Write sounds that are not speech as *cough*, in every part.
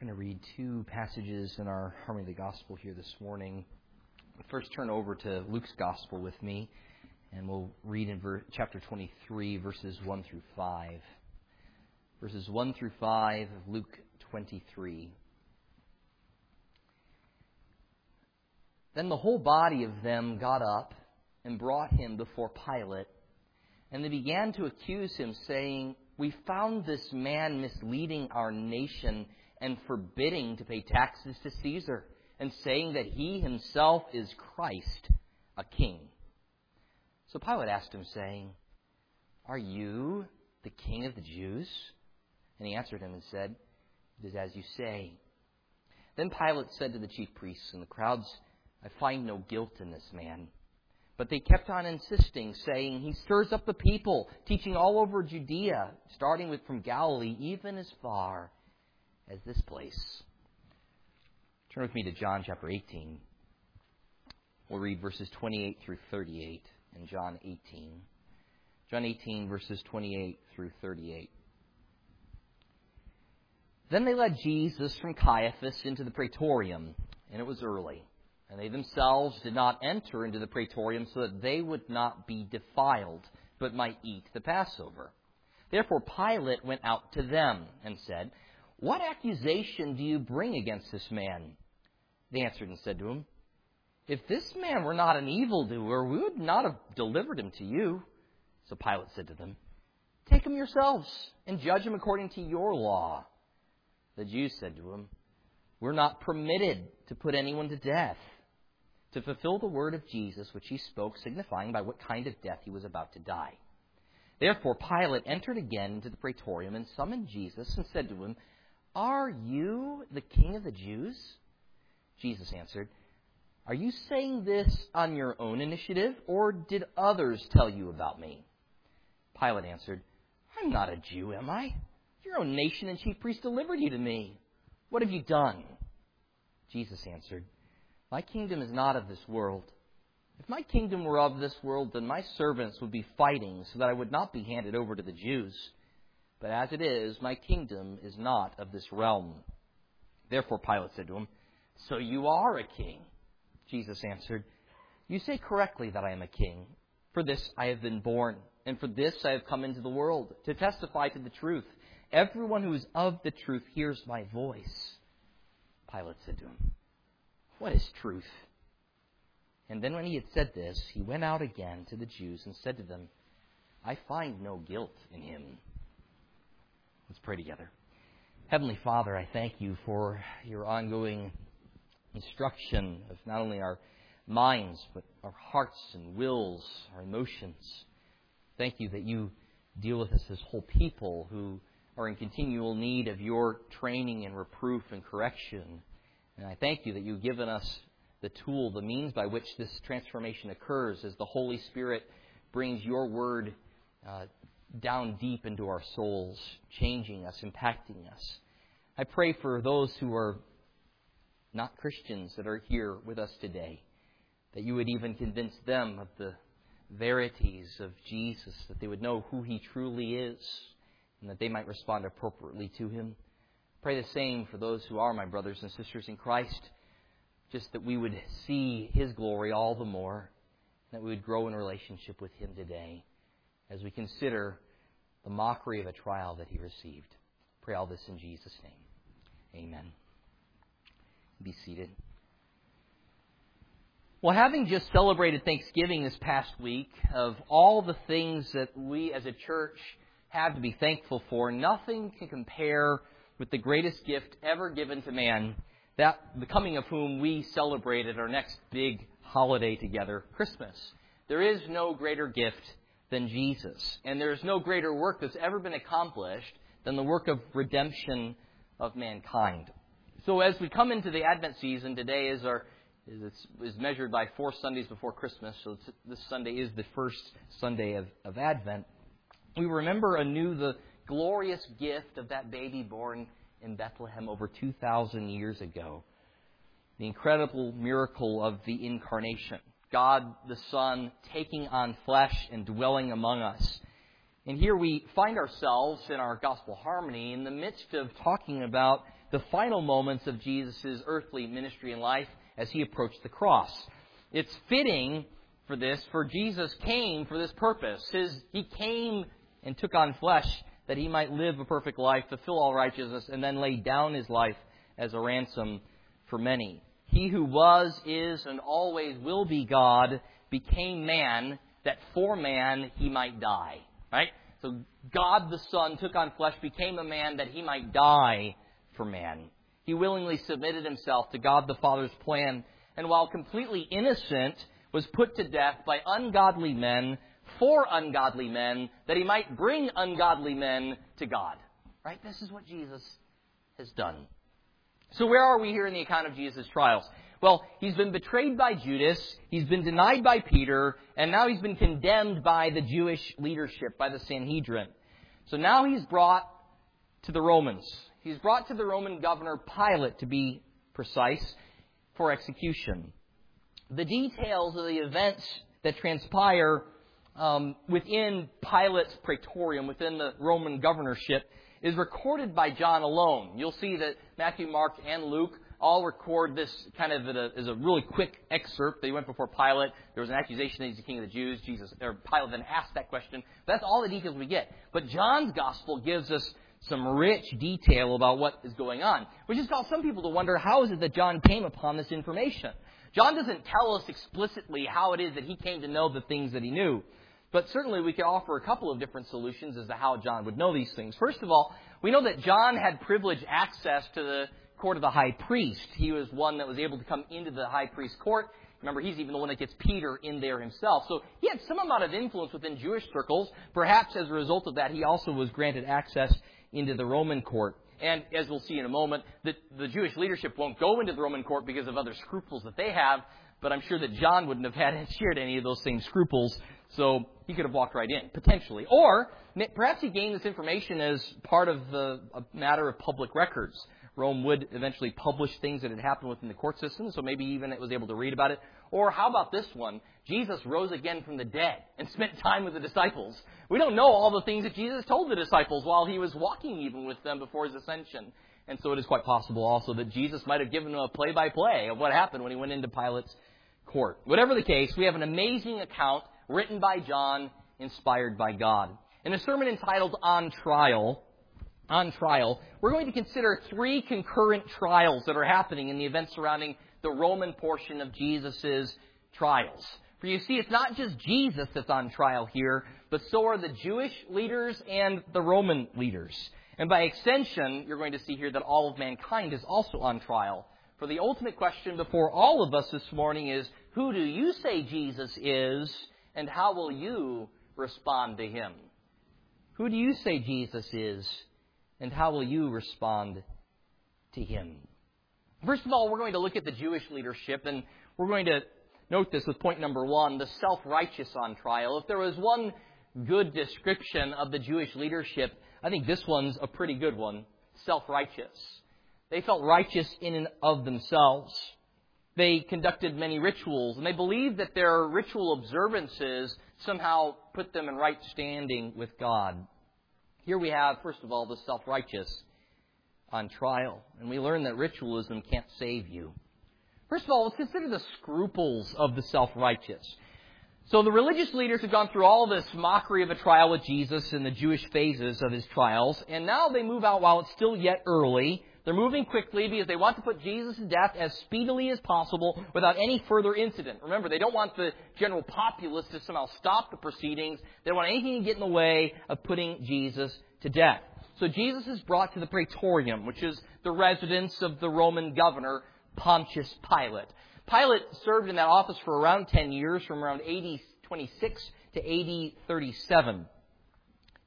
I'm going to read two passages in our Harmony of the Gospel here this morning. First, turn over to Luke's Gospel with me, and we'll read in ver- chapter 23, verses 1 through 5. Verses 1 through 5 of Luke 23. Then the whole body of them got up and brought him before Pilate, and they began to accuse him, saying, We found this man misleading our nation and forbidding to pay taxes to Caesar, and saying that he himself is Christ, a king. So Pilate asked him, saying, Are you the king of the Jews? And he answered him and said, It is as you say. Then Pilate said to the chief priests and the crowds, I find no guilt in this man. But they kept on insisting, saying, He stirs up the people, teaching all over Judea, starting with from Galilee, even as far as this place. Turn with me to John chapter 18. We'll read verses 28 through 38 in John 18. John 18, verses 28 through 38. Then they led Jesus from Caiaphas into the praetorium, and it was early. And they themselves did not enter into the praetorium so that they would not be defiled, but might eat the Passover. Therefore Pilate went out to them and said, what accusation do you bring against this man? They answered and said to him, If this man were not an evildoer, we would not have delivered him to you. So Pilate said to them, Take him yourselves and judge him according to your law. The Jews said to him, We're not permitted to put anyone to death. To fulfill the word of Jesus which he spoke, signifying by what kind of death he was about to die. Therefore Pilate entered again into the praetorium and summoned Jesus and said to him, are you the king of the Jews? Jesus answered, Are you saying this on your own initiative, or did others tell you about me? Pilate answered, I'm not a Jew, am I? Your own nation and chief priests delivered you to me. What have you done? Jesus answered, My kingdom is not of this world. If my kingdom were of this world, then my servants would be fighting so that I would not be handed over to the Jews. But as it is, my kingdom is not of this realm. Therefore Pilate said to him, So you are a king? Jesus answered, You say correctly that I am a king. For this I have been born, and for this I have come into the world, to testify to the truth. Everyone who is of the truth hears my voice. Pilate said to him, What is truth? And then when he had said this, he went out again to the Jews and said to them, I find no guilt in him. Let's pray together. Heavenly Father, I thank you for your ongoing instruction of not only our minds, but our hearts and wills, our emotions. Thank you that you deal with us as whole people who are in continual need of your training and reproof and correction. And I thank you that you've given us the tool, the means by which this transformation occurs as the Holy Spirit brings your word uh, down deep into our souls, changing us, impacting us. I pray for those who are not Christians that are here with us today, that you would even convince them of the verities of Jesus, that they would know who he truly is, and that they might respond appropriately to him. Pray the same for those who are my brothers and sisters in Christ, just that we would see his glory all the more, and that we would grow in relationship with him today as we consider the mockery of a trial that he received. Pray all this in Jesus' name. Amen. Be seated. Well, having just celebrated Thanksgiving this past week, of all the things that we as a church have to be thankful for, nothing can compare with the greatest gift ever given to man, that the coming of whom we celebrated our next big holiday together, Christmas. There is no greater gift than Jesus. And there's no greater work that's ever been accomplished than the work of redemption of mankind. So as we come into the Advent season, today is our is, is measured by four Sundays before Christmas. So this Sunday is the first Sunday of, of Advent. We remember anew the glorious gift of that baby born in Bethlehem over 2,000 years ago. The incredible miracle of the incarnation. God the Son taking on flesh and dwelling among us. And here we find ourselves in our gospel harmony in the midst of talking about the final moments of Jesus' earthly ministry and life as he approached the cross. It's fitting for this, for Jesus came for this purpose. His, he came and took on flesh that he might live a perfect life, fulfill all righteousness, and then lay down his life as a ransom for many. He who was, is, and always will be God became man that for man he might die. Right? So God the Son took on flesh, became a man that he might die for man. He willingly submitted himself to God the Father's plan, and while completely innocent, was put to death by ungodly men for ungodly men, that he might bring ungodly men to God. Right? This is what Jesus has done. So where are we here in the account of Jesus' trials? Well, he's been betrayed by Judas, he's been denied by Peter, and now he's been condemned by the Jewish leadership, by the Sanhedrin. So now he's brought to the Romans. He's brought to the Roman governor Pilate, to be precise, for execution. The details of the events that transpire um, within Pilate's praetorium, within the Roman governorship, is recorded by John alone. You'll see that Matthew, Mark, and Luke all record this kind of uh, as a really quick excerpt. They went before Pilate. There was an accusation that he's the king of the Jews. Jesus, or Pilate then asked that question. That's all the details we get. But John's gospel gives us some rich detail about what is going on, which has caused some people to wonder how is it that John came upon this information? John doesn't tell us explicitly how it is that he came to know the things that he knew. But certainly we can offer a couple of different solutions as to how John would know these things. First of all, we know that John had privileged access to the court of the high priest. He was one that was able to come into the high priest court. Remember, he's even the one that gets Peter in there himself. So he had some amount of influence within Jewish circles. Perhaps as a result of that, he also was granted access into the Roman court. And as we'll see in a moment, the, the Jewish leadership won't go into the Roman court because of other scruples that they have, but I'm sure that John wouldn't have had *laughs* shared any of those same scruples, so he could have walked right in, potentially. Or perhaps he gained this information as part of the, a matter of public records. Rome would eventually publish things that had happened within the court system, so maybe even it was able to read about it. Or how about this one? Jesus rose again from the dead and *laughs* spent time with the disciples. We don't know all the things that Jesus told the disciples while he was walking even with them before his ascension. And so it is quite possible also that Jesus might have given them a play by play of what happened when he went into Pilate's court. Whatever the case, we have an amazing account written by John, inspired by God. In a sermon entitled On Trial, on trial, we're going to consider three concurrent trials that are happening in the events surrounding the Roman portion of Jesus' trials. For you see, it's not just Jesus that's on trial here, but so are the Jewish leaders and the Roman leaders. And by extension, you're going to see here that all of mankind is also on trial. For the ultimate question before all of us this morning is, who do you say Jesus is, and how will you respond to him? Who do you say Jesus is, and how will you respond to him? First of all, we're going to look at the Jewish leadership, and we're going to note this with point number one the self righteous on trial. If there was one good description of the Jewish leadership, I think this one's a pretty good one self righteous. They felt righteous in and of themselves. They conducted many rituals, and they believed that their ritual observances somehow put them in right standing with God. Here we have, first of all, the self righteous on trial. And we learn that ritualism can't save you. First of all, let's consider the scruples of the self righteous. So the religious leaders have gone through all this mockery of a trial with Jesus in the Jewish phases of his trials, and now they move out while it's still yet early. They're moving quickly because they want to put Jesus to death as speedily as possible without any further incident. Remember, they don't want the general populace to somehow stop the proceedings. They don't want anything to get in the way of putting Jesus to death. So Jesus is brought to the praetorium, which is the residence of the Roman governor, Pontius Pilate. Pilate served in that office for around 10 years, from around AD 26 to AD 37.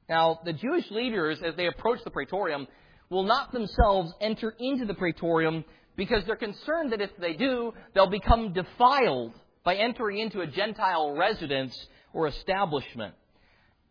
Now, the Jewish leaders, as they approach the praetorium, will not themselves enter into the praetorium because they're concerned that if they do, they'll become defiled by entering into a Gentile residence or establishment.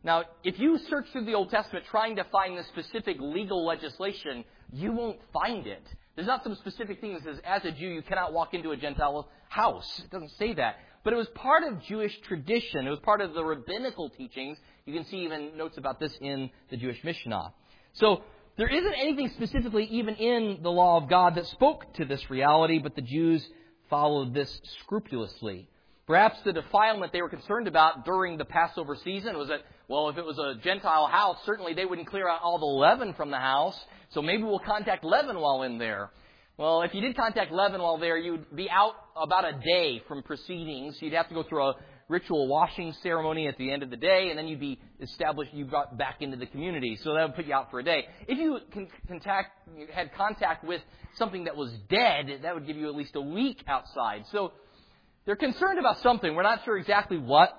Now, if you search through the Old Testament trying to find the specific legal legislation, you won't find it. There's not some specific thing that says, as a Jew, you cannot walk into a Gentile house. It doesn't say that. But it was part of Jewish tradition. It was part of the rabbinical teachings You can see even notes about this in the Jewish Mishnah. So there isn't anything specifically even in the law of God that spoke to this reality, but the Jews followed this scrupulously. Perhaps the defilement they were concerned about during the Passover season was that, well, if it was a Gentile house, certainly they wouldn't clear out all the leaven from the house, so maybe we'll contact leaven while in there. Well, if you did contact leaven while there, you'd be out about a day from proceedings. You'd have to go through a ritual washing ceremony at the end of the day, and then you'd be established, you got back into the community. So that would put you out for a day. If you contact, had contact with something that was dead, that would give you at least a week outside. So they're concerned about something. We're not sure exactly what,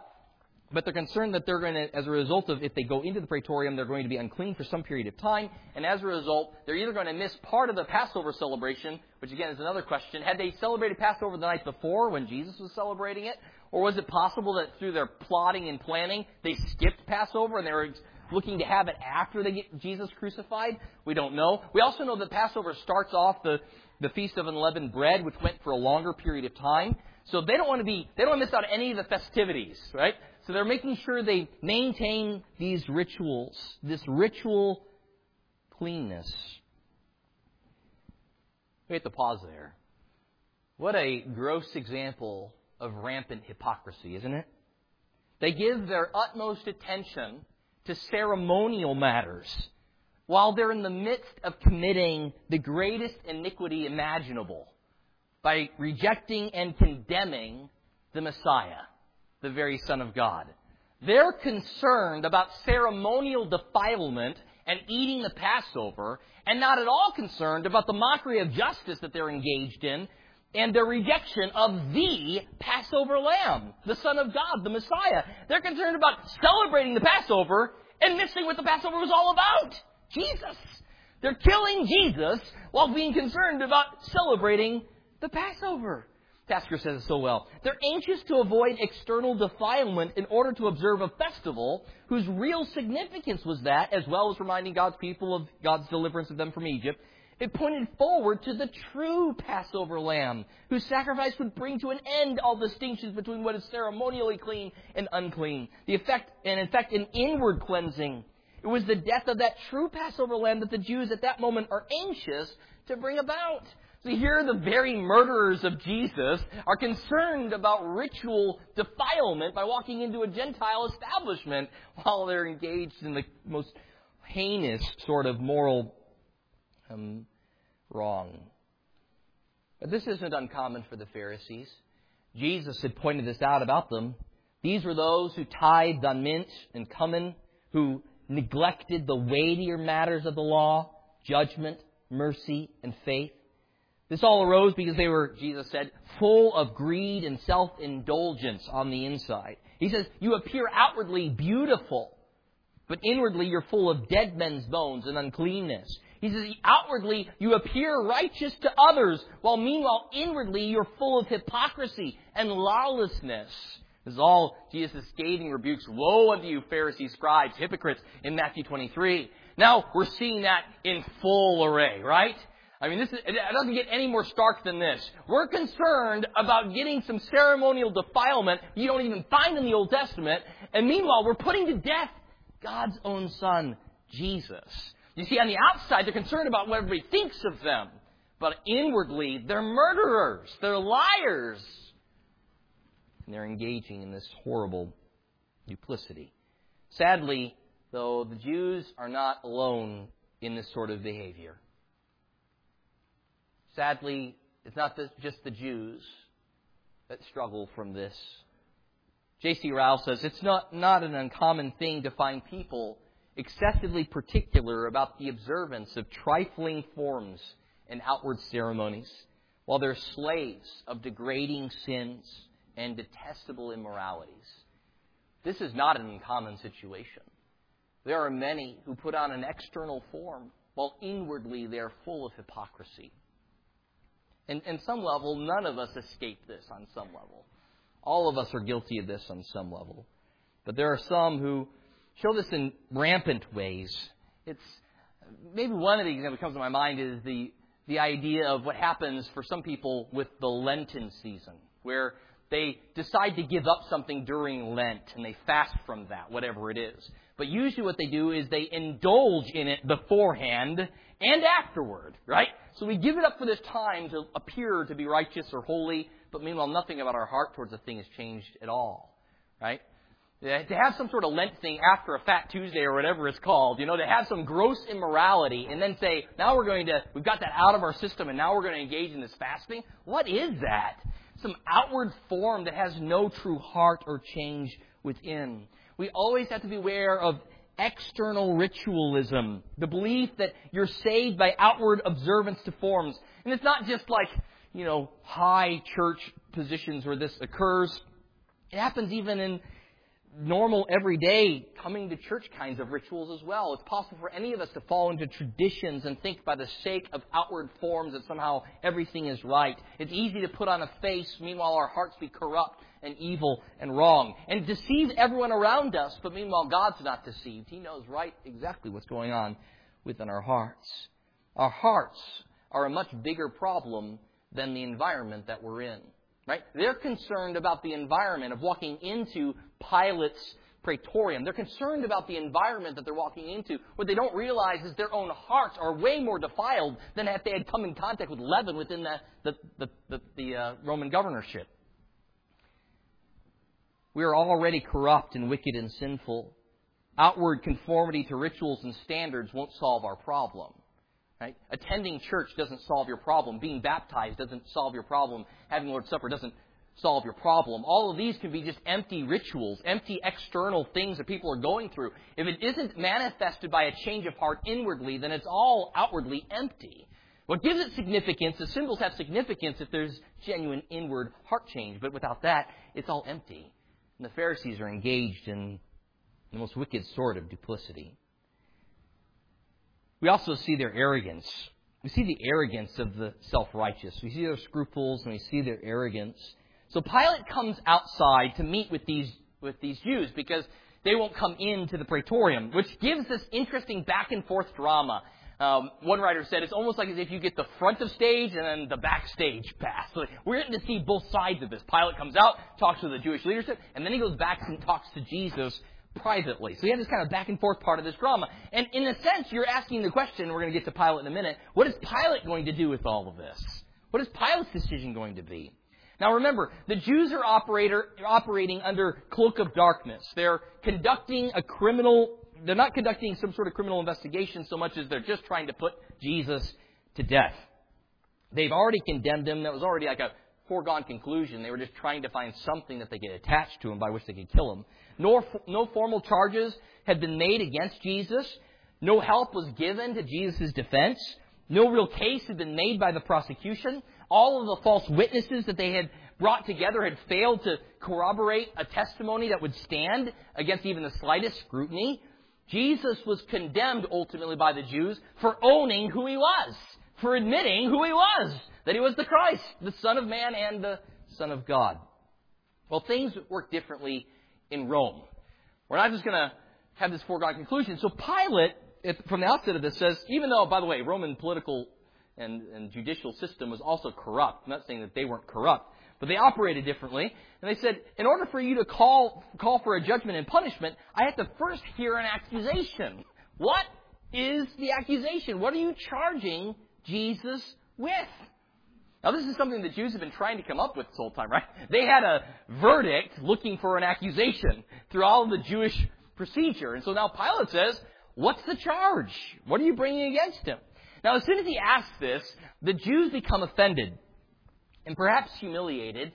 but they're concerned that they're going to, as a result of, if they go into the praetorium, they're going to be unclean for some period of time. And as a result, they're either going to miss part of the Passover celebration, which again is another question. Had they celebrated Passover the night before when Jesus was celebrating it? Or was it possible that through their plotting and planning, they skipped Passover and they were looking to have it after they get Jesus crucified? We don't know. We also know that Passover starts off the, the Feast of Unleavened Bread, which went for a longer period of time. So they don't want to be, they don't want to miss out on any of the festivities, right? So they're making sure they maintain these rituals, this ritual cleanness. We have to pause there. What a gross example of rampant hypocrisy, isn't it? They give their utmost attention to ceremonial matters while they're in the midst of committing the greatest iniquity imaginable by rejecting and condemning the Messiah the very Son of God. They're concerned about ceremonial defilement and eating the Passover, and not at all concerned about the mockery of justice that they're engaged in and their rejection of the Passover lamb, the Son of God, the Messiah. They're concerned about celebrating the Passover and missing what the Passover was all about Jesus. They're killing Jesus while being concerned about celebrating the Passover. Tasker says it so well. They're anxious to avoid external defilement in order to observe a festival whose real significance was that, as well as reminding God's people of God's deliverance of them from Egypt, it pointed forward to the true Passover lamb, whose sacrifice would bring to an end all distinctions between what is ceremonially clean and unclean. The effect, and in fact, an inward cleansing. It was the death of that true Passover lamb that the Jews at that moment are anxious to bring about. See, here the very murderers of Jesus are concerned about ritual defilement by walking into a Gentile establishment while they're engaged in the most heinous sort of moral um, wrong. But this isn't uncommon for the Pharisees. Jesus had pointed this out about them. These were those who tithed on mint and cumin, who neglected the weightier matters of the law, judgment, mercy, and faith. This all arose because they were, Jesus said, full of greed and self-indulgence on the inside. He says, you appear outwardly beautiful, but inwardly you're full of dead men's bones and uncleanness. He says, outwardly you appear righteous to others, while meanwhile inwardly you're full of hypocrisy and lawlessness. This is all Jesus' scathing rebukes. Woe unto you, Pharisees, scribes, hypocrites, in Matthew 23. Now, we're seeing that in full array, right? I mean, this is, it doesn't get any more stark than this. We're concerned about getting some ceremonial defilement you don't even find in the Old Testament, and meanwhile, we're putting to death God's own Son, Jesus. You see, on the outside, they're concerned about what everybody thinks of them, but inwardly, they're murderers, they're liars, and they're engaging in this horrible duplicity. Sadly, though, the Jews are not alone in this sort of behavior. Sadly, it's not just the Jews that struggle from this. J.C. Ryle says it's not, not an uncommon thing to find people excessively particular about the observance of trifling forms and outward ceremonies, while they're slaves of degrading sins and detestable immoralities. This is not an uncommon situation. There are many who put on an external form while inwardly they are full of hypocrisy. And, and some level, none of us escape this on some level. All of us are guilty of this on some level. But there are some who show this in rampant ways. It's maybe one of the examples that comes to my mind is the the idea of what happens for some people with the Lenten season, where they decide to give up something during Lent and they fast from that, whatever it is. But usually what they do is they indulge in it beforehand and afterward, right? So we give it up for this time to appear to be righteous or holy, but meanwhile nothing about our heart towards the thing has changed at all, right? To have some sort of Lent thing after a Fat Tuesday or whatever it's called, you know, to have some gross immorality and then say, now we're going to, we've got that out of our system and now we're going to engage in this fasting. What is that? Some outward form that has no true heart or change within. We always have to beware of external ritualism, the belief that you're saved by outward observance to forms. And it's not just like, you know, high church positions where this occurs. It happens even in normal, everyday, coming to church kinds of rituals as well. It's possible for any of us to fall into traditions and think by the sake of outward forms that somehow everything is right. It's easy to put on a face, meanwhile our hearts be corrupt and evil and wrong. And deceive everyone around us, but meanwhile God's not deceived. He knows right exactly what's going on within our hearts. Our hearts are a much bigger problem than the environment that we're in. Right? They're concerned about the environment of walking into Pilate's praetorium. They're concerned about the environment that they're walking into. What they don't realize is their own hearts are way more defiled than if they had come in contact with leaven within the, the, the, the, the uh, Roman governorship. We are already corrupt and wicked and sinful. Outward conformity to rituals and standards won't solve our problem. Right? Attending church doesn't solve your problem. Being baptized doesn't solve your problem. Having Lord's Supper doesn't solve your problem. All of these can be just empty rituals, empty external things that people are going through. If it isn't manifested by a change of heart inwardly, then it's all outwardly empty. What gives it significance, the symbols have significance if there's genuine inward heart change, but without that, it's all empty. And the Pharisees are engaged in the most wicked sort of duplicity. We also see their arrogance. We see the arrogance of the self righteous. We see their scruples and we see their arrogance. So Pilate comes outside to meet with these, with these Jews because they won't come into the praetorium, which gives this interesting back and forth drama. Um, one writer said it's almost like as if you get the front of stage and then the backstage pass. So we're getting to see both sides of this. Pilate comes out, talks to the Jewish leadership, and then he goes back and talks to Jesus privately. So you have this kind of back and forth part of this drama. And in a sense, you're asking the question, we're going to get to Pilate in a minute, what is Pilate going to do with all of this? What is Pilate's decision going to be? Now remember, the Jews are operating under cloak of darkness. They're conducting a criminal, they're not conducting some sort of criminal investigation so much as they're just trying to put Jesus to death. They've already condemned him. That was already like a foregone conclusion. They were just trying to find something that they could attach to him by which they could kill him. Nor, no formal charges had been made against Jesus. No help was given to Jesus' defense. No real case had been made by the prosecution. All of the false witnesses that they had brought together had failed to corroborate a testimony that would stand against even the slightest scrutiny. Jesus was condemned ultimately by the Jews for owning who he was, for admitting who he was, that he was the Christ, the Son of Man and the Son of God. Well, things work differently in Rome. We're not just going to have this foregone conclusion. So Pilate, from the outset of this, says, even though, by the way, Roman political and, and judicial system was also corrupt. I'm not saying that they weren't corrupt, but they operated differently. And they said, in order for you to call, call for a judgment and punishment, I have to first hear an accusation. What is the accusation? What are you charging Jesus with? Now, this is something the Jews have been trying to come up with this whole time, right? They had a verdict looking for an accusation through all of the Jewish procedure. And so now Pilate says, What's the charge? What are you bringing against him? Now, as soon as he asks this, the Jews become offended and perhaps humiliated,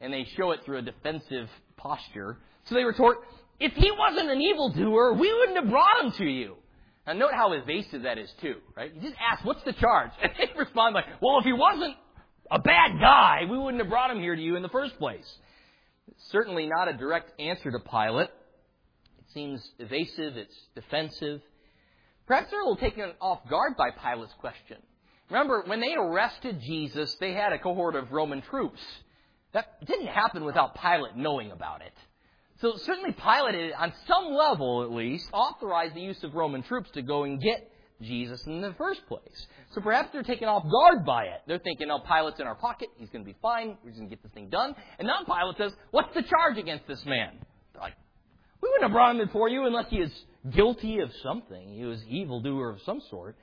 and they show it through a defensive posture. So they retort, If he wasn't an evildoer, we wouldn't have brought him to you. Now, note how evasive that is, too, right? You just ask, What's the charge? *laughs* And they respond like, Well, if he wasn't a bad guy, we wouldn't have brought him here to you in the first place. certainly not a direct answer to Pilate. It seems evasive, it's defensive. Perhaps they're a little taken off guard by Pilate's question. Remember, when they arrested Jesus, they had a cohort of Roman troops. That didn't happen without Pilate knowing about it. So certainly Pilate, on some level at least, authorized the use of Roman troops to go and get Jesus in the first place. So perhaps they're taken off guard by it. They're thinking, oh, Pilate's in our pocket. He's going to be fine. We're just going to get this thing done. And now Pilate says, what's the charge against this man? They're like, we wouldn't have brought him before you unless he is guilty of something. He was evildoer of some sort.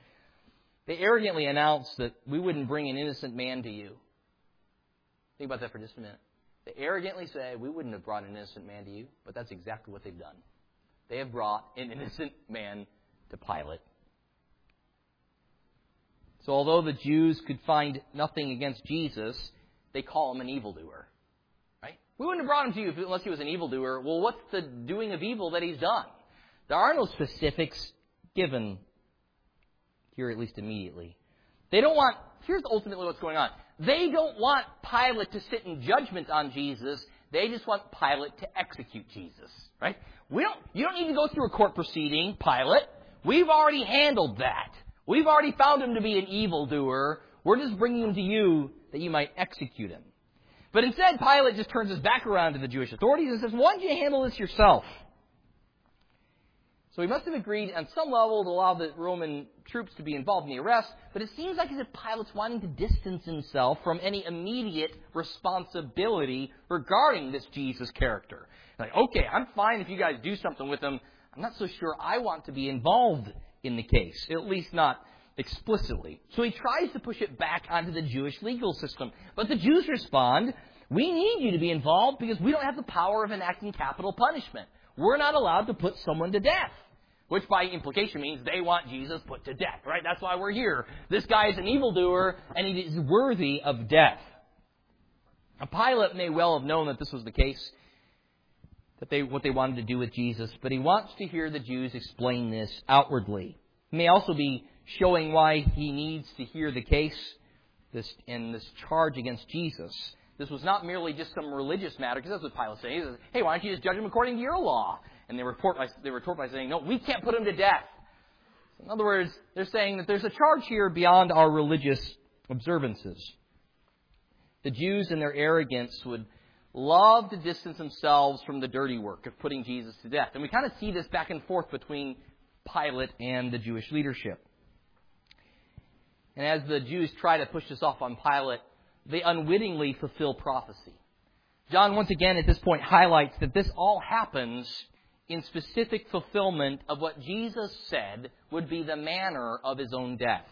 They arrogantly announced that we wouldn't bring an innocent man to you. Think about that for just a minute. They arrogantly say, We wouldn't have brought an innocent man to you, but that's exactly what they've done. They have brought an innocent man to Pilate. So, although the Jews could find nothing against Jesus, they call him an evildoer. Right? We wouldn't have brought him to you unless he was an evildoer. Well, what's the doing of evil that he's done? There are no specifics given here, at least immediately. They don't want, here's ultimately what's going on. They don't want Pilate to sit in judgment on Jesus. They just want Pilate to execute Jesus, right? We don't, you don't need to go through a court proceeding, Pilate. We've already handled that. We've already found him to be an evildoer. We're just bringing him to you that you might execute him. But instead, Pilate just turns his back around to the Jewish authorities and says, why don't you handle this yourself? So he must have agreed on some level to allow the Roman troops to be involved in the arrest, but it seems like as if Pilate's wanting to distance himself from any immediate responsibility regarding this Jesus character. Like, okay, I'm fine if you guys do something with him. I'm not so sure I want to be involved in the case, at least not explicitly. So he tries to push it back onto the Jewish legal system. But the Jews respond, we need you to be involved because we don't have the power of enacting capital punishment. We're not allowed to put someone to death. Which by implication means they want Jesus put to death, right? That's why we're here. This guy is an evildoer and he is worthy of death. A Pilate may well have known that this was the case, that they, what they wanted to do with Jesus, but he wants to hear the Jews explain this outwardly. He may also be showing why he needs to hear the case this, in this charge against Jesus. This was not merely just some religious matter, because that's what Pilate says. He says, hey, why don't you just judge him according to your law? And they report by, they retort by saying, no, we can't put him to death. In other words, they're saying that there's a charge here beyond our religious observances. The Jews, in their arrogance, would love to distance themselves from the dirty work of putting Jesus to death. And we kind of see this back and forth between Pilate and the Jewish leadership. And as the Jews try to push this off on Pilate, they unwittingly fulfill prophecy. John, once again, at this point, highlights that this all happens in specific fulfillment of what Jesus said would be the manner of his own death.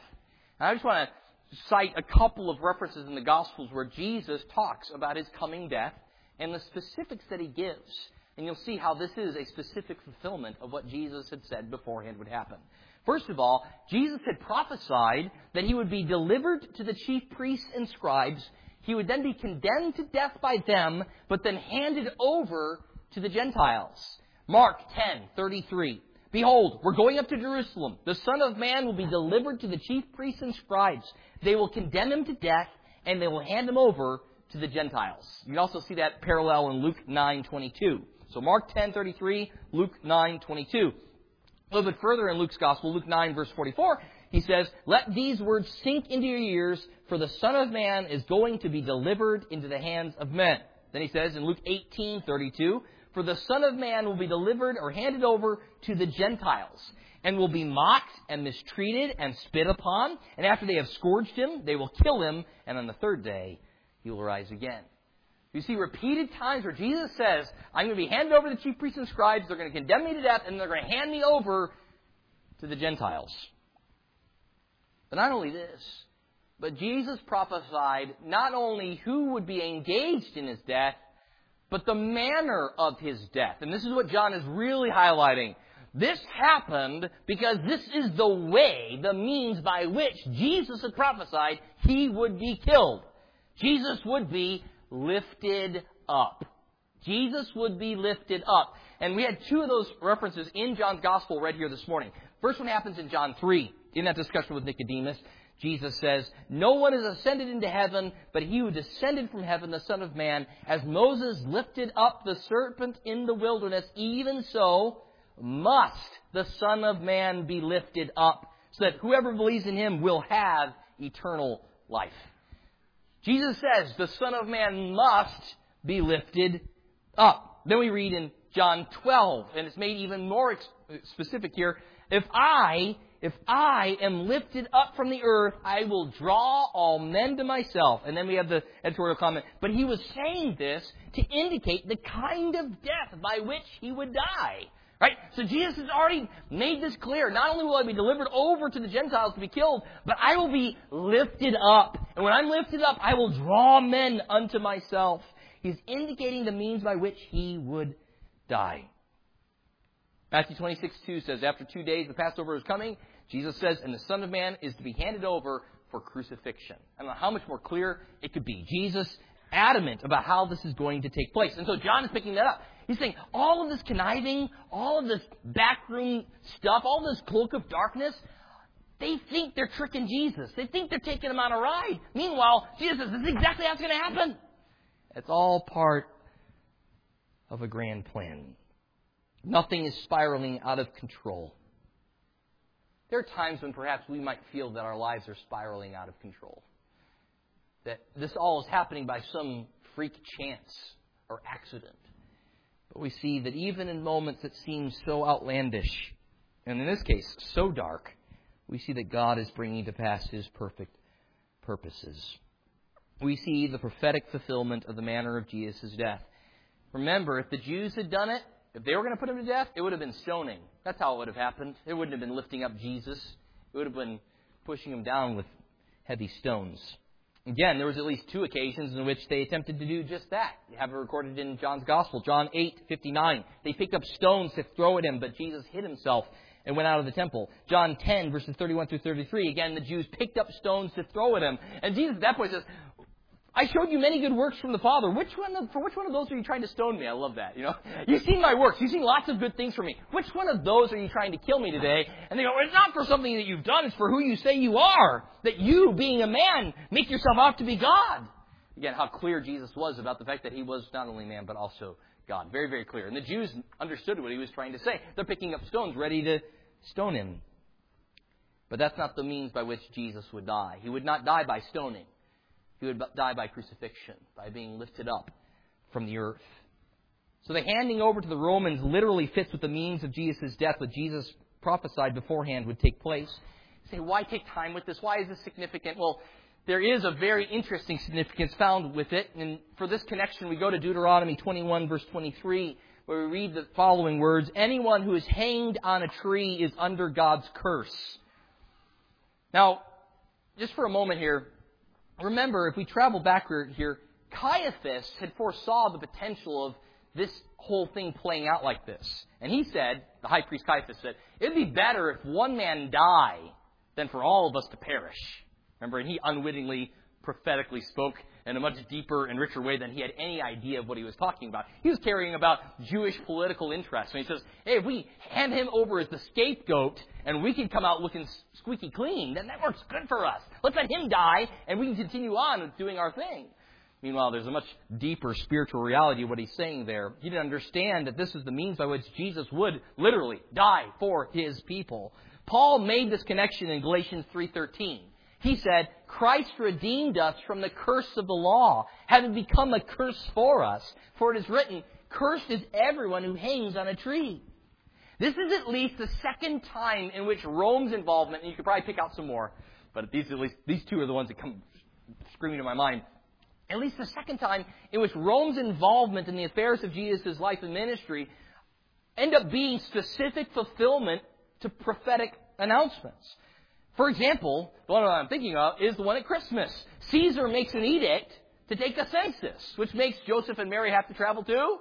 And I just want to cite a couple of references in the Gospels where Jesus talks about his coming death and the specifics that he gives. And you'll see how this is a specific fulfillment of what Jesus had said beforehand would happen. First of all, Jesus had prophesied that he would be delivered to the chief priests and scribes. He would then be condemned to death by them, but then handed over to the Gentiles. Mark 10:33. Behold, we're going up to Jerusalem. The Son of Man will be delivered to the chief priests and scribes. They will condemn him to death, and they will hand him over to the Gentiles. You also see that parallel in Luke 9:22. So Mark 10:33, Luke 9:22. A little bit further in Luke's Gospel, Luke 9 verse 44, he says, "Let these words sink into your ears, for the Son of Man is going to be delivered into the hands of men." Then he says in Luke 18:32, "For the Son of Man will be delivered or handed over to the Gentiles." and will be mocked and mistreated and spit upon. And after they have scourged him, they will kill him, and on the third day he will rise again. You see repeated times where Jesus says, I'm going to be handed over to the chief priests and scribes, they're going to condemn me to death, and they're going to hand me over to the Gentiles. But not only this, but Jesus prophesied not only who would be engaged in his death, but the manner of his death. And this is what John is really highlighting. This happened because this is the way, the means by which Jesus had prophesied he would be killed. Jesus would be lifted up. Jesus would be lifted up. And we had two of those references in John's Gospel read here this morning. First one happens in John 3, in that discussion with Nicodemus. Jesus says, No one has ascended into heaven, but he who descended from heaven, the Son of Man. As Moses lifted up the serpent in the wilderness, even so must the Son of Man be lifted up, so that whoever believes in him will have eternal life. Jesus says the Son of Man must be lifted up. Then we read in John 12, and it's made even more specific here. If I if I am lifted up from the earth, I will draw all men to myself. And then we have the editorial comment. But he was saying this to indicate the kind of death by which he would die. Right? So Jesus has already made this clear. Not only will I be delivered over to the Gentiles to be killed, but I will be lifted up. And when I'm lifted up, I will draw men unto myself. He's indicating the means by which he would die. Matthew 26, 2 says, After two days the Passover is coming, Jesus says, and the Son of Man is to be handed over for crucifixion. I don't know how much more clear it could be. Jesus adamant about how this is going to take place. And so John is picking that up. He's saying all of this conniving, all of this backroom stuff, all this cloak of darkness, they think they're tricking Jesus. They think they're taking him on a ride. Meanwhile, Jesus says, this is exactly how it's going to happen. It's all part of a grand plan. Nothing is spiraling out of control. There are times when perhaps we might feel that our lives are spiraling out of control. That this all is happening by some freak chance or accident. But we see that even in moments that seem so outlandish, and in this case, so dark, we see that God is bringing to pass His perfect purposes. We see the prophetic fulfillment of the manner of Jesus' death. Remember, if the Jews had done it, if they were going to put him to death, it would have been stoning. That's how it would have happened. It wouldn't have been lifting up Jesus. It would have been pushing him down with heavy stones. Again, there was at least two occasions in which they attempted to do just that. You have it recorded in John's Gospel, John 8:59. They picked up stones to throw at him, but Jesus hid himself and went out of the temple. John 10 verses 31 through 33. Again, the Jews picked up stones to throw at him, and Jesus at that point says, I showed you many good works from the Father. Which one of, for which one of those are you trying to stone me? I love that. You know, *laughs* you've seen my works. You've seen lots of good things from me. Which one of those are you trying to kill me today? And they go, it's not for something that you've done. It's for who you say you are. That you, being a man, make yourself out to be God. Again, how clear Jesus was about the fact that he was not only man but also God. Very, very clear. And the Jews understood what he was trying to say. They're picking up stones, ready to stone him. But that's not the means by which Jesus would die. He would not die by stoning. He would die by crucifixion, by being lifted up from the earth. So the handing over to the Romans literally fits with the means of Jesus' death, what Jesus prophesied beforehand would take place. You say, why take time with this? Why is this significant? Well, there is a very interesting significance found with it. And for this connection, we go to Deuteronomy 21, verse 23, where we read the following words Anyone who is hanged on a tree is under God's curse. Now, just for a moment here, remember, if we travel backward here, Caiaphas had foresaw the potential of this whole thing playing out like this. And he said, the high priest Caiaphas said, it'd be better if one man die than for all of us to perish. Remember, and he unwittingly prophetically spoke in a much deeper and richer way than he had any idea of what he was talking about. He was carrying about Jewish political interests. And he says, hey, if we hand him over as the scapegoat and we can come out looking squeaky clean, then that works good for us. Let's let him die and we can continue on with doing our thing. Meanwhile, there's a much deeper spiritual reality of what he's saying there. He didn't understand that this is the means by which Jesus would literally die for his people. Paul made this connection in Galatians 3:13. He said, Christ redeemed us from the curse of the law, having become a curse for us. For it is written, Cursed is everyone who hangs on a tree. This is at least the second time in which Rome's involvement, and you could probably pick out some more, but these at least these two are the ones that come screaming to my mind. At least the second time in which Rome's involvement in the affairs of Jesus' life and ministry end up being specific fulfillment to prophetic announcements. For example, the one I'm thinking of is the one at Christmas. Caesar makes an edict to take a census, which makes Joseph and Mary have to travel to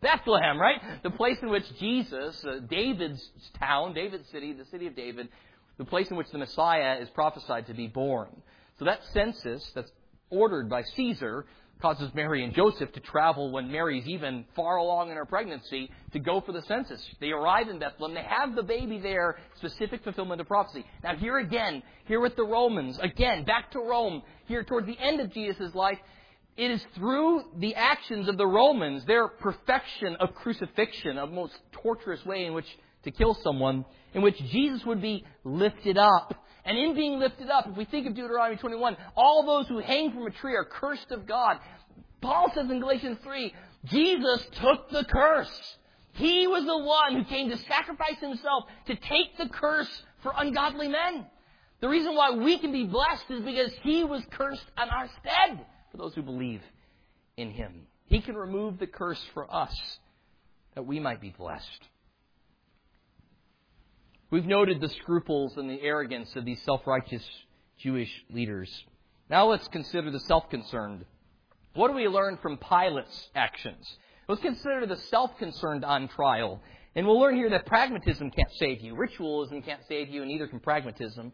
Bethlehem, right? The place in which Jesus, uh, David's town, David's city, the city of David, the place in which the Messiah is prophesied to be born. So that census that's ordered by Caesar causes Mary and Joseph to travel when Mary's even far along in her pregnancy to go for the census. They arrive in Bethlehem. They have the baby there, specific fulfillment of prophecy. Now here again, here with the Romans, again, back to Rome, here towards the end of Jesus' life, it is through the actions of the Romans, their perfection of crucifixion, a most torturous way in which to kill someone, in which Jesus would be lifted up and in being lifted up, if we think of Deuteronomy 21, all those who hang from a tree are cursed of God. Paul says in Galatians 3, Jesus took the curse. He was the one who came to sacrifice himself to take the curse for ungodly men. The reason why we can be blessed is because he was cursed on our stead for those who believe in him. He can remove the curse for us that we might be blessed. We've noted the scruples and the arrogance of these self righteous Jewish leaders. Now let's consider the self concerned. What do we learn from Pilate's actions? Let's consider the self concerned on trial. And we'll learn here that pragmatism can't save you. Ritualism can't save you, and neither can pragmatism.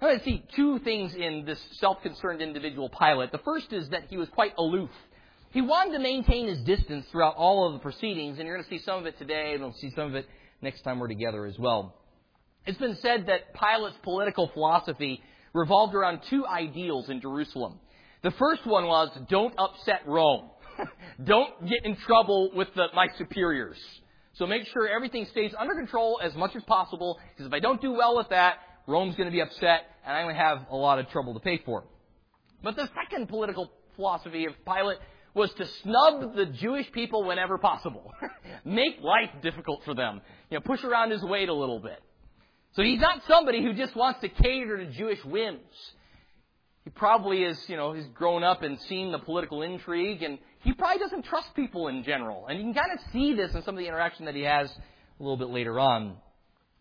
I want to see two things in this self concerned individual Pilate. The first is that he was quite aloof. He wanted to maintain his distance throughout all of the proceedings, and you're going to see some of it today, and we'll see some of it next time we're together as well. It's been said that Pilate's political philosophy revolved around two ideals in Jerusalem. The first one was don't upset Rome. *laughs* don't get in trouble with the, my superiors. So make sure everything stays under control as much as possible, because if I don't do well with that, Rome's going to be upset, and I'm going to have a lot of trouble to pay for. But the second political philosophy of Pilate was to snub the Jewish people whenever possible. *laughs* Make life difficult for them. You know, push around his weight a little bit. So he's not somebody who just wants to cater to Jewish whims. He probably is, you know, he's grown up and seen the political intrigue, and he probably doesn't trust people in general. And you can kind of see this in some of the interaction that he has a little bit later on.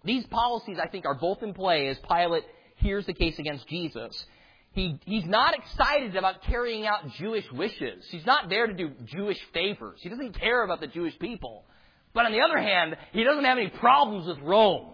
These policies, I think, are both in play as Pilate hears the case against Jesus. He, he's not excited about carrying out Jewish wishes. He's not there to do Jewish favors. He doesn't care about the Jewish people. But on the other hand, he doesn't have any problems with Rome.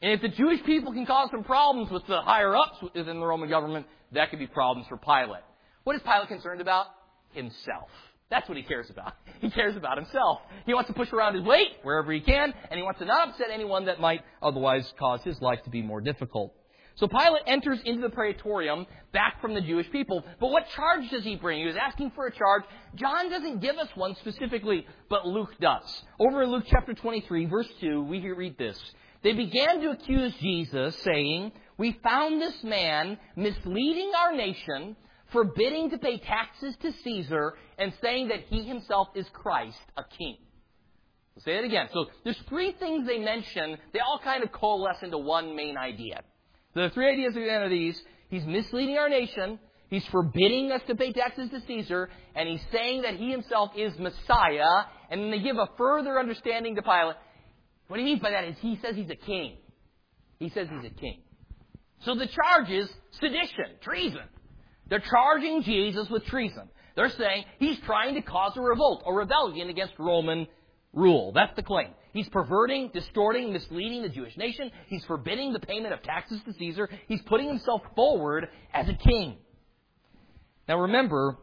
And if the Jewish people can cause some problems with the higher ups within the Roman government, that could be problems for Pilate. What is Pilate concerned about? Himself. That's what he cares about. *laughs* He cares about himself. He wants to push around his weight wherever he can, and he wants to not upset anyone that might otherwise cause his life to be more difficult. So Pilate enters into the praetorium back from the Jewish people. But what charge does he bring? He was asking for a charge. John doesn't give us one specifically, but Luke does. Over in Luke chapter 23, verse 2, we read this. They began to accuse Jesus, saying, We found this man misleading our nation, forbidding to pay taxes to Caesar, and saying that he himself is Christ, a king. I'll say it again. So there's three things they mention. They all kind of coalesce into one main idea. The three ideas the these, he's misleading our nation, he's forbidding us to pay taxes to Caesar, and he's saying that he himself is Messiah, and then they give a further understanding to Pilate what he means by that is he says he's a king. He says he's a king. So the charge is sedition, treason. They're charging Jesus with treason. They're saying he's trying to cause a revolt, a rebellion against Roman rule. That's the claim. He's perverting, distorting, misleading the Jewish nation. He's forbidding the payment of taxes to Caesar. He's putting himself forward as a king. Now remember,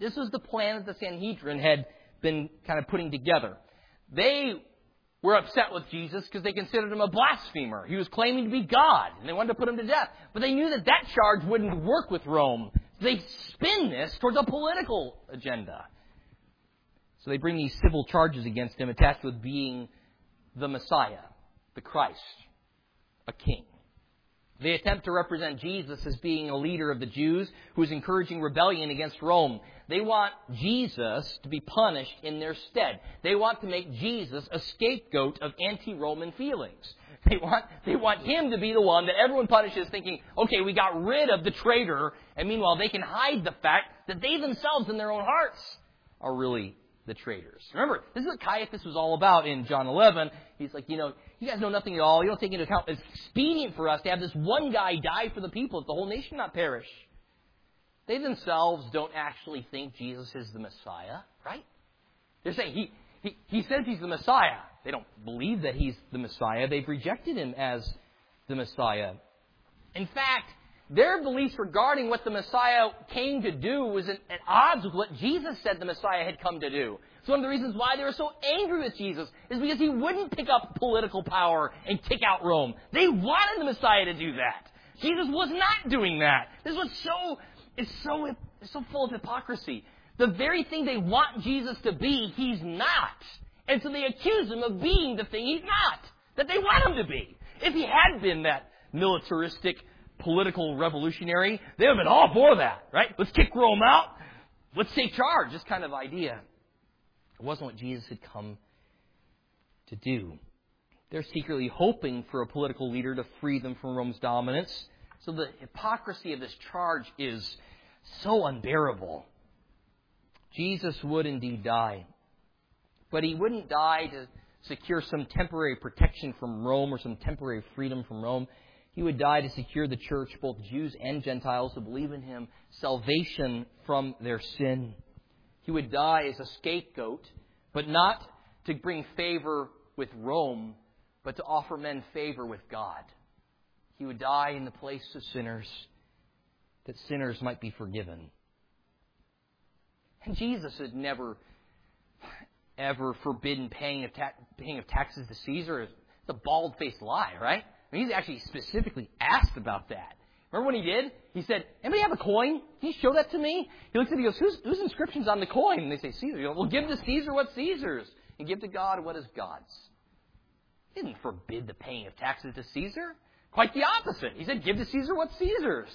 this was the plan that the Sanhedrin had been kind of putting together. They were upset with Jesus because they considered him a blasphemer. He was claiming to be God, and they wanted to put him to death. But they knew that that charge wouldn't work with Rome. They spin this towards a political agenda. So they bring these civil charges against him attached with being the Messiah, the Christ, a king. They attempt to represent Jesus as being a leader of the Jews who is encouraging rebellion against Rome. They want Jesus to be punished in their stead. They want to make Jesus a scapegoat of anti-Roman feelings. *laughs* They want, they want him to be the one that everyone punishes thinking, okay, we got rid of the traitor, and meanwhile they can hide the fact that they themselves in their own hearts are really the traitors. Remember, this is what Caiaphas was all about in John 11. He's like, you know, you guys know nothing at all. You don't take into account it's expedient for us to have this one guy die for the people, that the whole nation not perish. They themselves don't actually think Jesus is the Messiah, right? They're saying he, he, he says he's the Messiah. They don't believe that he's the Messiah. They've rejected him as the Messiah. In fact, their beliefs regarding what the Messiah came to do was at, at odds with what Jesus said the Messiah had come to do. So one of the reasons why they were so angry with Jesus is because he wouldn't pick up political power and kick out Rome. They wanted the Messiah to do that. Jesus was not doing that. This was so, it's so, it's so full of hypocrisy. The very thing they want Jesus to be, he's not. And so they accuse him of being the thing he's not. That they want him to be. If he had been that militaristic, political revolutionary, they would have been all for that, right? Let's kick Rome out. Let's take charge. This kind of idea. It wasn't what Jesus had come to do. They're secretly hoping for a political leader to free them from Rome's dominance. So the hypocrisy of this charge is so unbearable. Jesus would indeed die. But he wouldn't die to secure some temporary protection from Rome or some temporary freedom from Rome. He would die to secure the church, both Jews and Gentiles who believe in him, salvation from their sin. He would die as a scapegoat, but not to bring favor with Rome, but to offer men favor with God. He would die in the place of sinners, that sinners might be forgiven. And Jesus had never, ever forbidden paying of, ta- paying of taxes to Caesar. It's a bald faced lie, right? Mean, he's actually specifically asked about that. Remember when he did? He said, Anybody have a coin? Can you show that to me? He looks at it and goes, Whose, inscription's on the coin? And they say, Caesar. Goes, Well, give to Caesar what's Caesar's, and give to God what is God's. He didn't forbid the paying of taxes to Caesar. Quite the opposite. He said, Give to Caesar what's Caesar's.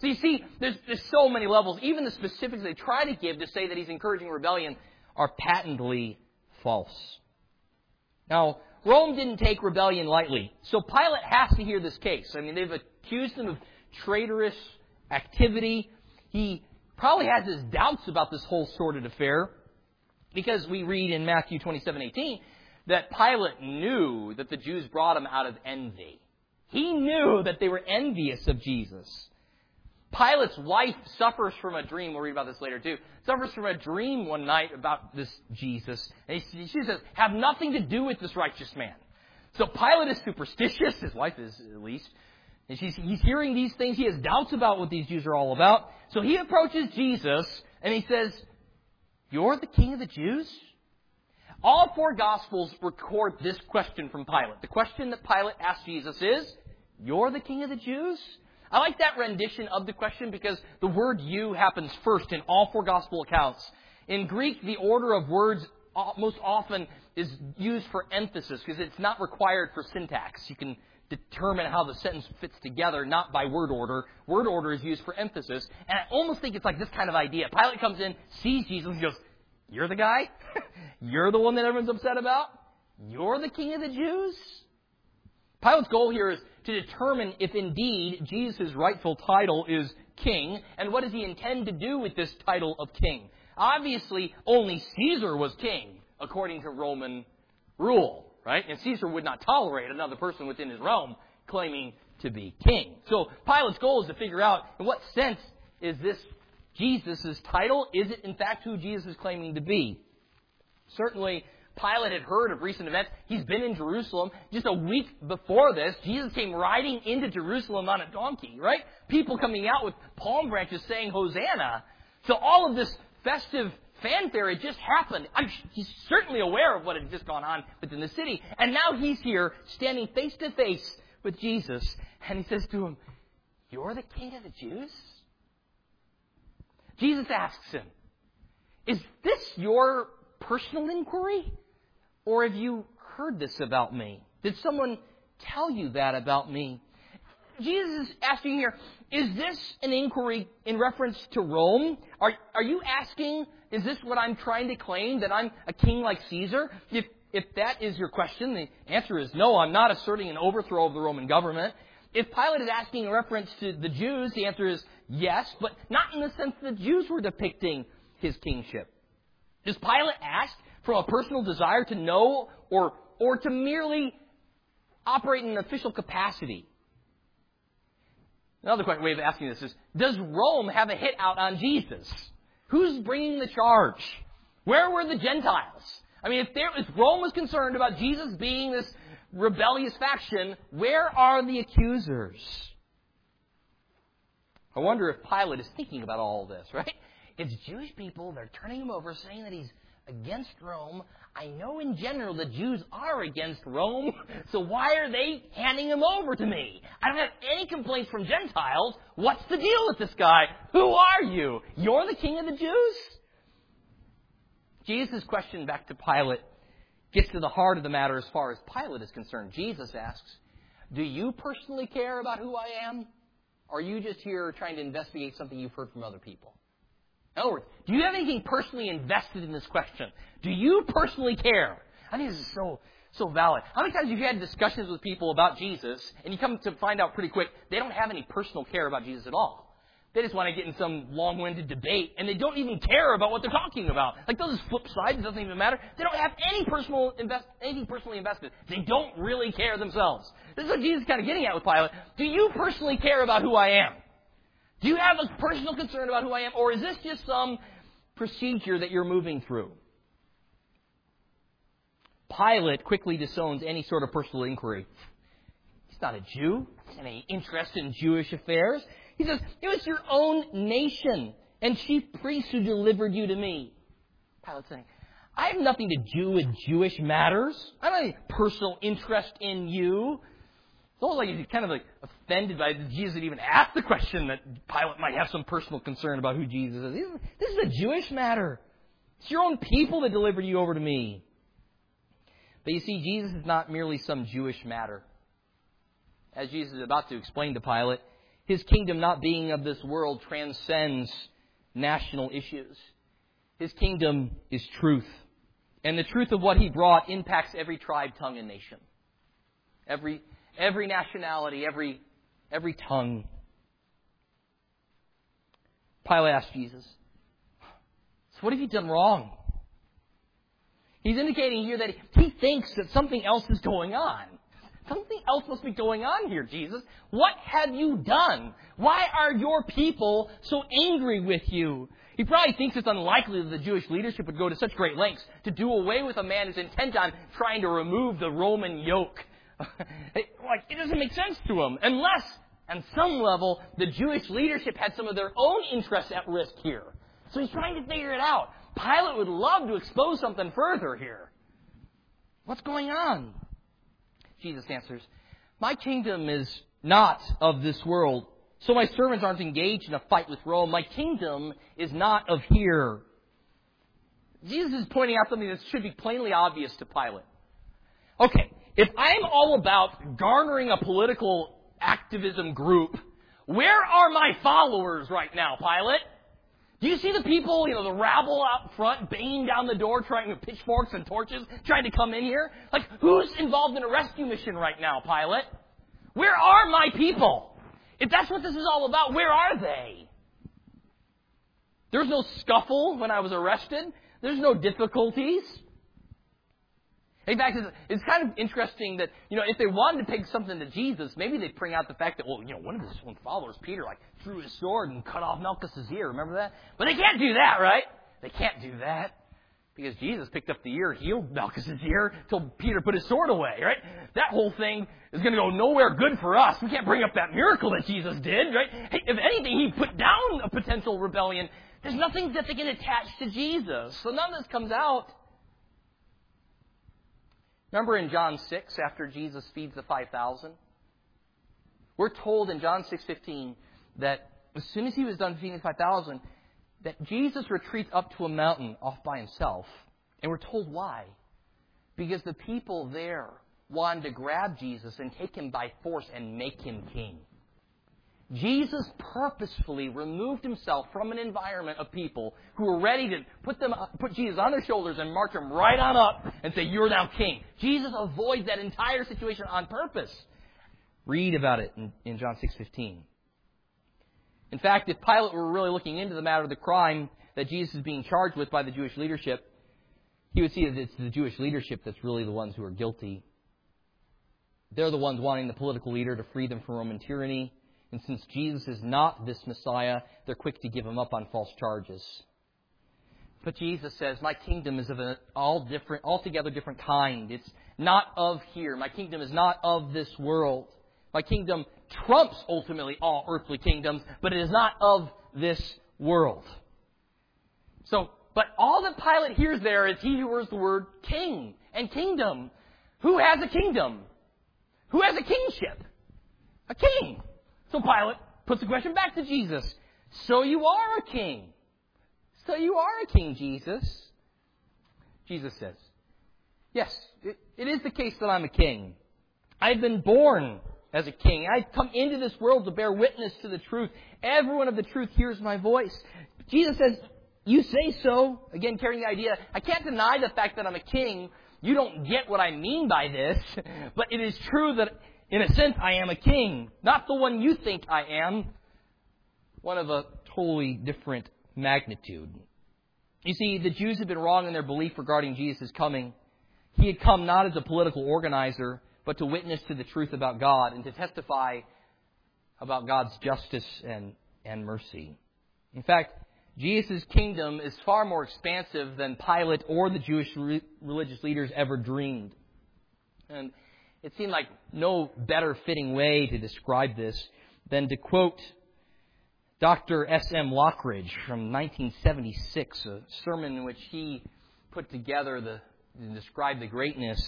So you see, there's, there's so many levels. Even the specifics they try to give to say that he's encouraging rebellion are patently false. Now, Rome didn't take rebellion lightly. So Pilate has to hear this case. I mean, they've accused him of traitorous activity. He probably has his doubts about this whole sordid affair because we read in Matthew 27:18 that Pilate knew that the Jews brought him out of envy. He knew that they were envious of Jesus. Pilate's wife suffers from a dream. We'll read about this later too. Suffers from a dream one night about this Jesus. And he, she says, have nothing to do with this righteous man. So Pilate is superstitious. His wife is at least. And she's, he's hearing these things. He has doubts about what these Jews are all about. So he approaches Jesus and he says, You're the king of the Jews? All four Gospels record this question from Pilate. The question that Pilate asked Jesus is, You're the king of the Jews? I like that rendition of the question because the word you happens first in all four gospel accounts. In Greek, the order of words most often is used for emphasis because it's not required for syntax. You can determine how the sentence fits together, not by word order. Word order is used for emphasis. And I almost think it's like this kind of idea. Pilate comes in, sees Jesus, and goes, You're the guy? *laughs* You're the one that everyone's upset about? You're the king of the Jews? Pilate's goal here is to determine if indeed Jesus' rightful title is king, and what does he intend to do with this title of king? Obviously, only Caesar was king, according to Roman rule, right? And Caesar would not tolerate another person within his realm claiming to be king. So Pilate's goal is to figure out in what sense is this Jesus' title? Is it in fact who Jesus is claiming to be? Certainly, Pilate had heard of recent events. He's been in Jerusalem. Just a week before this, Jesus came riding into Jerusalem on a donkey, right? People coming out with palm branches saying Hosanna. So all of this festive fanfare had just happened. I'm, he's certainly aware of what had just gone on within the city. And now he's here standing face to face with Jesus. And he says to him, You're the king of the Jews? Jesus asks him, Is this your personal inquiry? Or have you heard this about me? Did someone tell you that about me? Jesus is asking here, is this an inquiry in reference to Rome? Are, are you asking, is this what I'm trying to claim, that I'm a king like Caesar? If, if that is your question, the answer is no, I'm not asserting an overthrow of the Roman government. If Pilate is asking in reference to the Jews, the answer is yes, but not in the sense that the Jews were depicting his kingship. Does Pilate ask from a personal desire to know or, or to merely operate in an official capacity? Another way of asking this is, does Rome have a hit out on Jesus? Who's bringing the charge? Where were the Gentiles? I mean, if, there, if Rome was concerned about Jesus being this rebellious faction, where are the accusers? I wonder if Pilate is thinking about all this, *laughs* right? It's Jewish people, they're turning him over, saying that he's against Rome. I know in general the Jews are against Rome, *laughs* so why are they handing him over to me? I don't have any complaints from Gentiles. What's the deal with this guy? Who are you? You're the king of the Jews? Jesus' question back to Pilate gets to the heart of the matter as far as Pilate is concerned. Jesus asks, Do you personally care about who I am? Or are you just here trying to investigate something you've heard from other people? Words, do you have anything personally invested in this question? Do you personally care? I think this is so so valid. How many times have you had discussions with people about Jesus and you come to find out pretty quick they don't have any personal care about Jesus at all? They just want to get in some long-winded debate and they don't even care about what they're talking about. Like those flip sides, it doesn't even matter. They don't have any personal invest, anything personally invested. They don't really care themselves. This is what Jesus is kind of getting at with Pilate. Do you personally care about who I am? Do you have a personal concern about who I am? Or is this just some procedure that you're moving through? Pilate quickly disowns any sort of personal inquiry. He's not a Jew. He's any interest in Jewish affairs. He says, It was your own nation and chief priests who delivered you to me. Pilate's saying, I have nothing to do with Jewish matters. I don't have any personal interest in you. Almost like he's kind of like offended by Jesus even asked the question that Pilate might have some personal concern about who Jesus is. This is a Jewish matter. It's your own people that delivered you over to me. But you see, Jesus is not merely some Jewish matter. As Jesus is about to explain to Pilate, his kingdom not being of this world transcends national issues. His kingdom is truth. And the truth of what he brought impacts every tribe, tongue, and nation. Every, every nationality, every, every tongue. Pilate asked Jesus, So what have you done wrong? He's indicating here that he thinks that something else is going on. Something else must be going on here, Jesus. What have you done? Why are your people so angry with you? He probably thinks it's unlikely that the Jewish leadership would go to such great lengths to do away with a man who's intent on trying to remove the Roman yoke. *laughs* like, it doesn't make sense to him unless, on some level, the Jewish leadership had some of their own interests at risk here. So he's trying to figure it out. Pilate would love to expose something further here. What's going on? Jesus answers, My kingdom is not of this world. So my servants aren't engaged in a fight with Rome. My kingdom is not of here. Jesus is pointing out something that should be plainly obvious to Pilate. Okay, if I'm all about garnering a political activism group, where are my followers right now, Pilate? Do you see the people, you know, the rabble out front banging down the door, trying with pitchforks and torches, trying to come in here? Like, who's involved in a rescue mission right now, Pilate? Where are my people? If that's what this is all about, where are they? There's no scuffle when I was arrested. There's no difficulties. In fact, it's, kind of interesting that, you know, if they wanted to take something to Jesus, maybe they'd bring out the fact that, well, you know, one of his own followers, Peter, like, drew his sword and cut off Malchus's ear. Remember that? But they can't do that, right? They can't do that. Because Jesus picked up the ear, healed Malchus's ear, told Peter put his sword away, right? That whole thing is going to go nowhere good for us. We can't bring up that miracle that Jesus did, right? Hey, if anything, he put down a potential rebellion. There's nothing that they can attach to Jesus. So none of this comes out. Remember in John 6, after Jesus feeds the 5,000? We're told in John 6.15 that as soon as he was done feeding the 5,000, that Jesus retreats up to a mountain off by himself. And we're told why. Because the people there wanted to grab Jesus and take him by force and make him king. Jesus purposefully removed himself from an environment of people who were ready to put them put Jesus on their shoulders and march him right on up and say, "You're now king." Jesus avoids that entire situation on purpose. Read about it in, in John six fifteen. In fact, if Pilate were really looking into the matter of the crime that Jesus is being charged with by the Jewish leadership, he would see that it's the Jewish leadership that's really the ones who are guilty. They're the ones wanting the political leader to free them from Roman tyranny and since Jesus is not this Messiah, they're quick to give him up on false charges. But Jesus says, My kingdom is of an all different, altogether different kind. It's not of here. My kingdom is not of this world. My kingdom trumps ultimately all earthly kingdoms, but it is not of this world. So, but all that Pilate hears there is he who hears the word king and kingdom. Who has a kingdom? Who has a kingship? A king. So Pilate puts the question back to Jesus. So you are a king. So you are a king, Jesus. Jesus says, Yes, it, it is the case that I'm a king. I've been born as a king. I've come into this world to bear witness to the truth. Everyone of the truth hears my voice. Jesus says, You say so. Again, carrying the idea, I can't deny the fact that I'm a king, you don't get what I mean by this, *laughs* but it is true that in a sense I am a king. Not the one you think I am, one of a totally different magnitude. You see, the Jews had been wrong in their belief regarding Jesus' coming. He had come not as a political organizer, but to witness to the truth about God and to testify about God's justice and, and mercy. In fact, Jesus' kingdom is far more expansive than Pilate or the Jewish re- religious leaders ever dreamed. And it seemed like no better fitting way to describe this than to quote Dr. S.M. Lockridge from 1976, a sermon in which he put together the, describe the greatness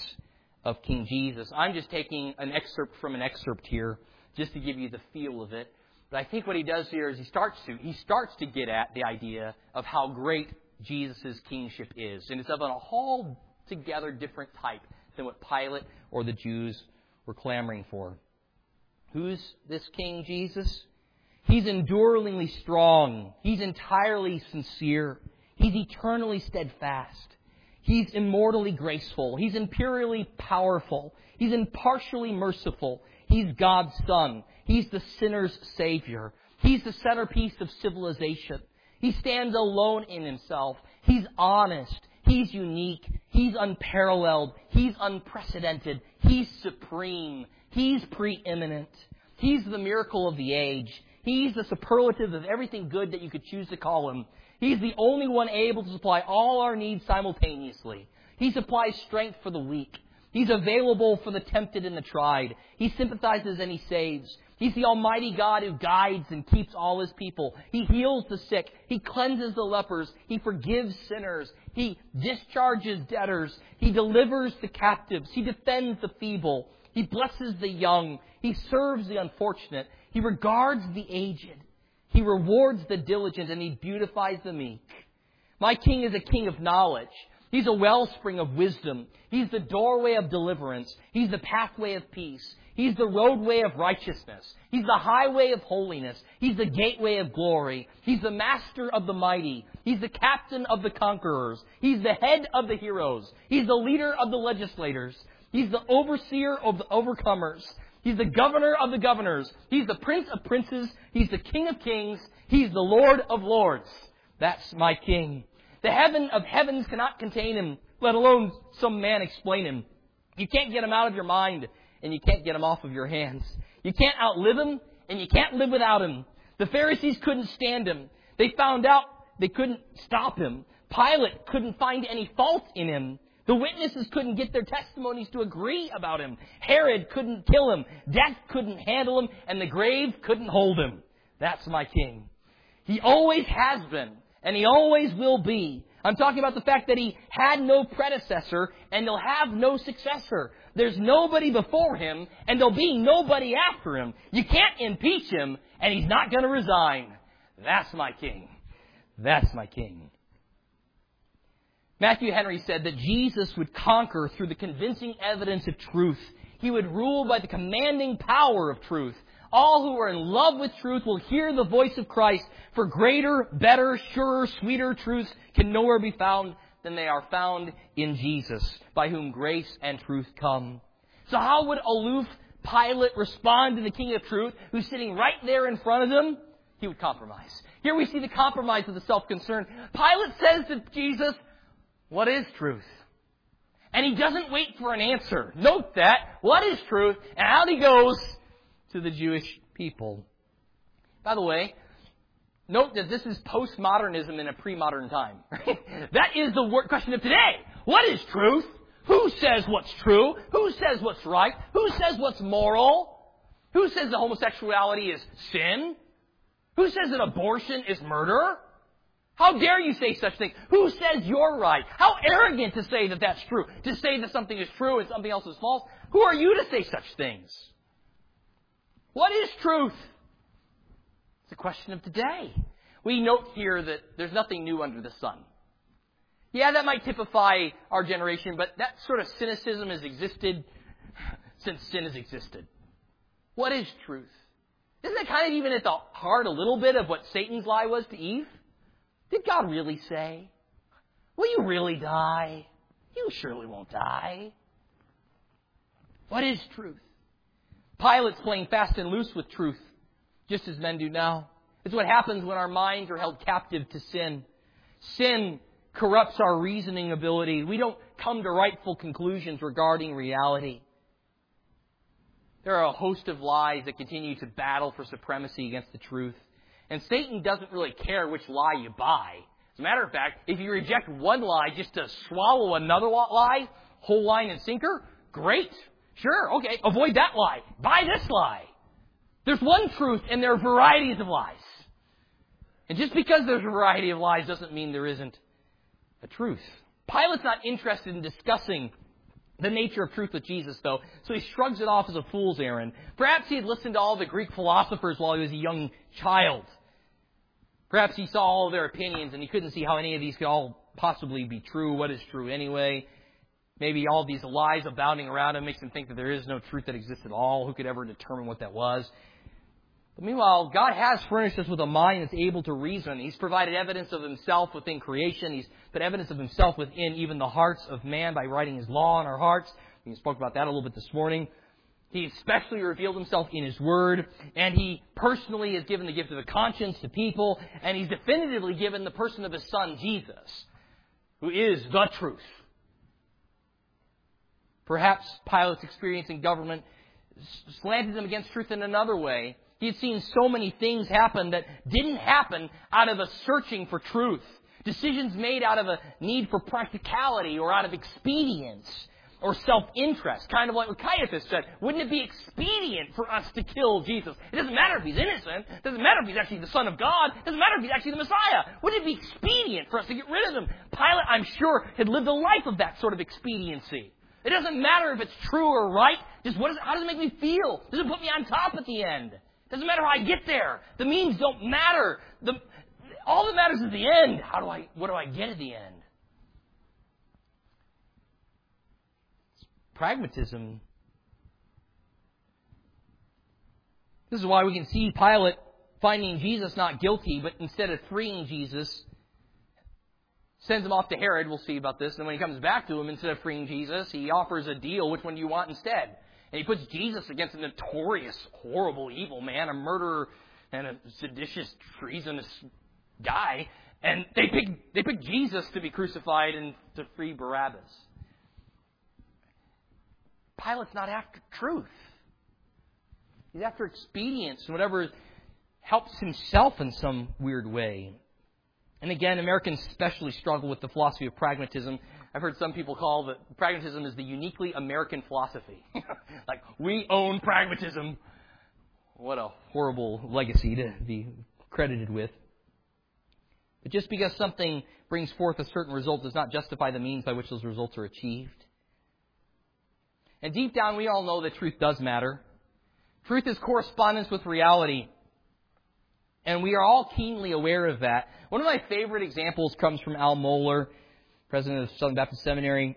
of King Jesus. I'm just taking an excerpt from an excerpt here just to give you the feel of it. But I think what he does here is he starts to he starts to get at the idea of how great Jesus' kingship is. And it's of an altogether different type than what Pilate or the Jews were clamoring for. Who's this King Jesus? He's enduringly strong. He's entirely sincere. He's eternally steadfast. He's immortally graceful. He's imperially powerful. He's impartially merciful. He's God's Son. He's the sinner's Savior. He's the centerpiece of civilization. He stands alone in himself. He's honest. He's unique. He's unparalleled. He's unprecedented. He's supreme. He's preeminent. He's the miracle of the age. He's the superlative of everything good that you could choose to call him. He's the only one able to supply all our needs simultaneously. He supplies strength for the weak. He's available for the tempted and the tried. He sympathizes and he saves. He's the Almighty God who guides and keeps all His people. He heals the sick. He cleanses the lepers. He forgives sinners. He discharges debtors. He delivers the captives. He defends the feeble. He blesses the young. He serves the unfortunate. He regards the aged. He rewards the diligent and he beautifies the meek. My king is a king of knowledge. He's a wellspring of wisdom. He's the doorway of deliverance. He's the pathway of peace. He's the roadway of righteousness. He's the highway of holiness. He's the gateway of glory. He's the master of the mighty. He's the captain of the conquerors. He's the head of the heroes. He's the leader of the legislators. He's the overseer of the overcomers. He's the governor of the governors. He's the prince of princes. He's the king of kings. He's the lord of lords. That's my king. The heaven of heavens cannot contain him, let alone some man explain him. You can't get him out of your mind, and you can't get him off of your hands. You can't outlive him, and you can't live without him. The Pharisees couldn't stand him. They found out they couldn't stop him. Pilate couldn't find any fault in him. The witnesses couldn't get their testimonies to agree about him. Herod couldn't kill him. Death couldn't handle him. And the grave couldn't hold him. That's my king. He always has been. And he always will be. I'm talking about the fact that he had no predecessor and he'll have no successor. There's nobody before him and there'll be nobody after him. You can't impeach him and he's not going to resign. That's my king. That's my king. Matthew Henry said that Jesus would conquer through the convincing evidence of truth. He would rule by the commanding power of truth. All who are in love with truth will hear the voice of Christ, for greater, better, surer, sweeter truths can nowhere be found than they are found in Jesus, by whom grace and truth come. So how would aloof Pilate respond to the King of Truth, who's sitting right there in front of him? He would compromise. Here we see the compromise of the self-concern. Pilate says to Jesus, what is truth? And he doesn't wait for an answer. Note that. What is truth? And out he goes to the Jewish people. By the way, note that this is postmodernism in a pre-modern time. *laughs* that is the question of today. What is truth? Who says what's true? Who says what's right? Who says what's moral? Who says that homosexuality is sin? Who says that abortion is murder? How dare you say such things? Who says you're right? How arrogant to say that that's true. To say that something is true and something else is false. Who are you to say such things? What is truth? It's a question of today. We note here that there's nothing new under the sun. Yeah, that might typify our generation, but that sort of cynicism has existed since sin has existed. What is truth? Isn't that kind of even at the heart a little bit of what Satan's lie was to Eve? Did God really say? Will you really die? You surely won't die. What is truth? Pilate's playing fast and loose with truth, just as men do now. It's what happens when our minds are held captive to sin. Sin corrupts our reasoning ability. We don't come to rightful conclusions regarding reality. There are a host of lies that continue to battle for supremacy against the truth. And Satan doesn't really care which lie you buy. As a matter of fact, if you reject one lie just to swallow another lie, whole line and sinker, great. Sure, okay, avoid that lie. Buy this lie. There's one truth and there are varieties of lies. And just because there's a variety of lies doesn't mean there isn't a truth. Pilate's not interested in discussing the nature of truth with Jesus, though, so he shrugs it off as a fool's errand. Perhaps he had listened to all the Greek philosophers while he was a young child. Perhaps he saw all their opinions and he couldn't see how any of these could all possibly be true. What is true anyway? Maybe all these lies abounding around him makes him think that there is no truth that exists at all. Who could ever determine what that was? But meanwhile, God has furnished us with a mind that's able to reason. He's provided evidence of himself within creation. He's put evidence of himself within even the hearts of man by writing his law on our hearts. We spoke about that a little bit this morning. He especially revealed himself in his word, and he personally has given the gift of a conscience to people, and he's definitively given the person of his son, Jesus, who is the truth. Perhaps Pilate's experience in government slanted him against truth in another way he had seen so many things happen that didn't happen out of a searching for truth. Decisions made out of a need for practicality or out of expedience or self-interest. Kind of like what Caiaphas said. Wouldn't it be expedient for us to kill Jesus? It doesn't matter if he's innocent. It doesn't matter if he's actually the Son of God. It doesn't matter if he's actually the Messiah. Wouldn't it be expedient for us to get rid of him? Pilate, I'm sure, had lived a life of that sort of expediency. It doesn't matter if it's true or right. Just what is, how does it make me feel? Does it put me on top at the end? Doesn't matter how I get there. The means don't matter. The, all that matters is the end. How do I, what do I get at the end? pragmatism. This is why we can see Pilate finding Jesus not guilty, but instead of freeing Jesus, sends him off to Herod. We'll see about this. And when he comes back to him, instead of freeing Jesus, he offers a deal. Which one do you want instead? And he puts Jesus against a notorious, horrible, evil man, a murderer and a seditious, treasonous guy. And they pick, they pick Jesus to be crucified and to free Barabbas. Pilate's not after truth. He's after expedience and whatever helps himself in some weird way. And again, Americans especially struggle with the philosophy of pragmatism. I've heard some people call that pragmatism is the uniquely American philosophy. *laughs* like, we own pragmatism. What a horrible legacy to be credited with. But just because something brings forth a certain result does not justify the means by which those results are achieved. And deep down, we all know that truth does matter. Truth is correspondence with reality. And we are all keenly aware of that. One of my favorite examples comes from Al Mohler president of Southern Baptist Seminary,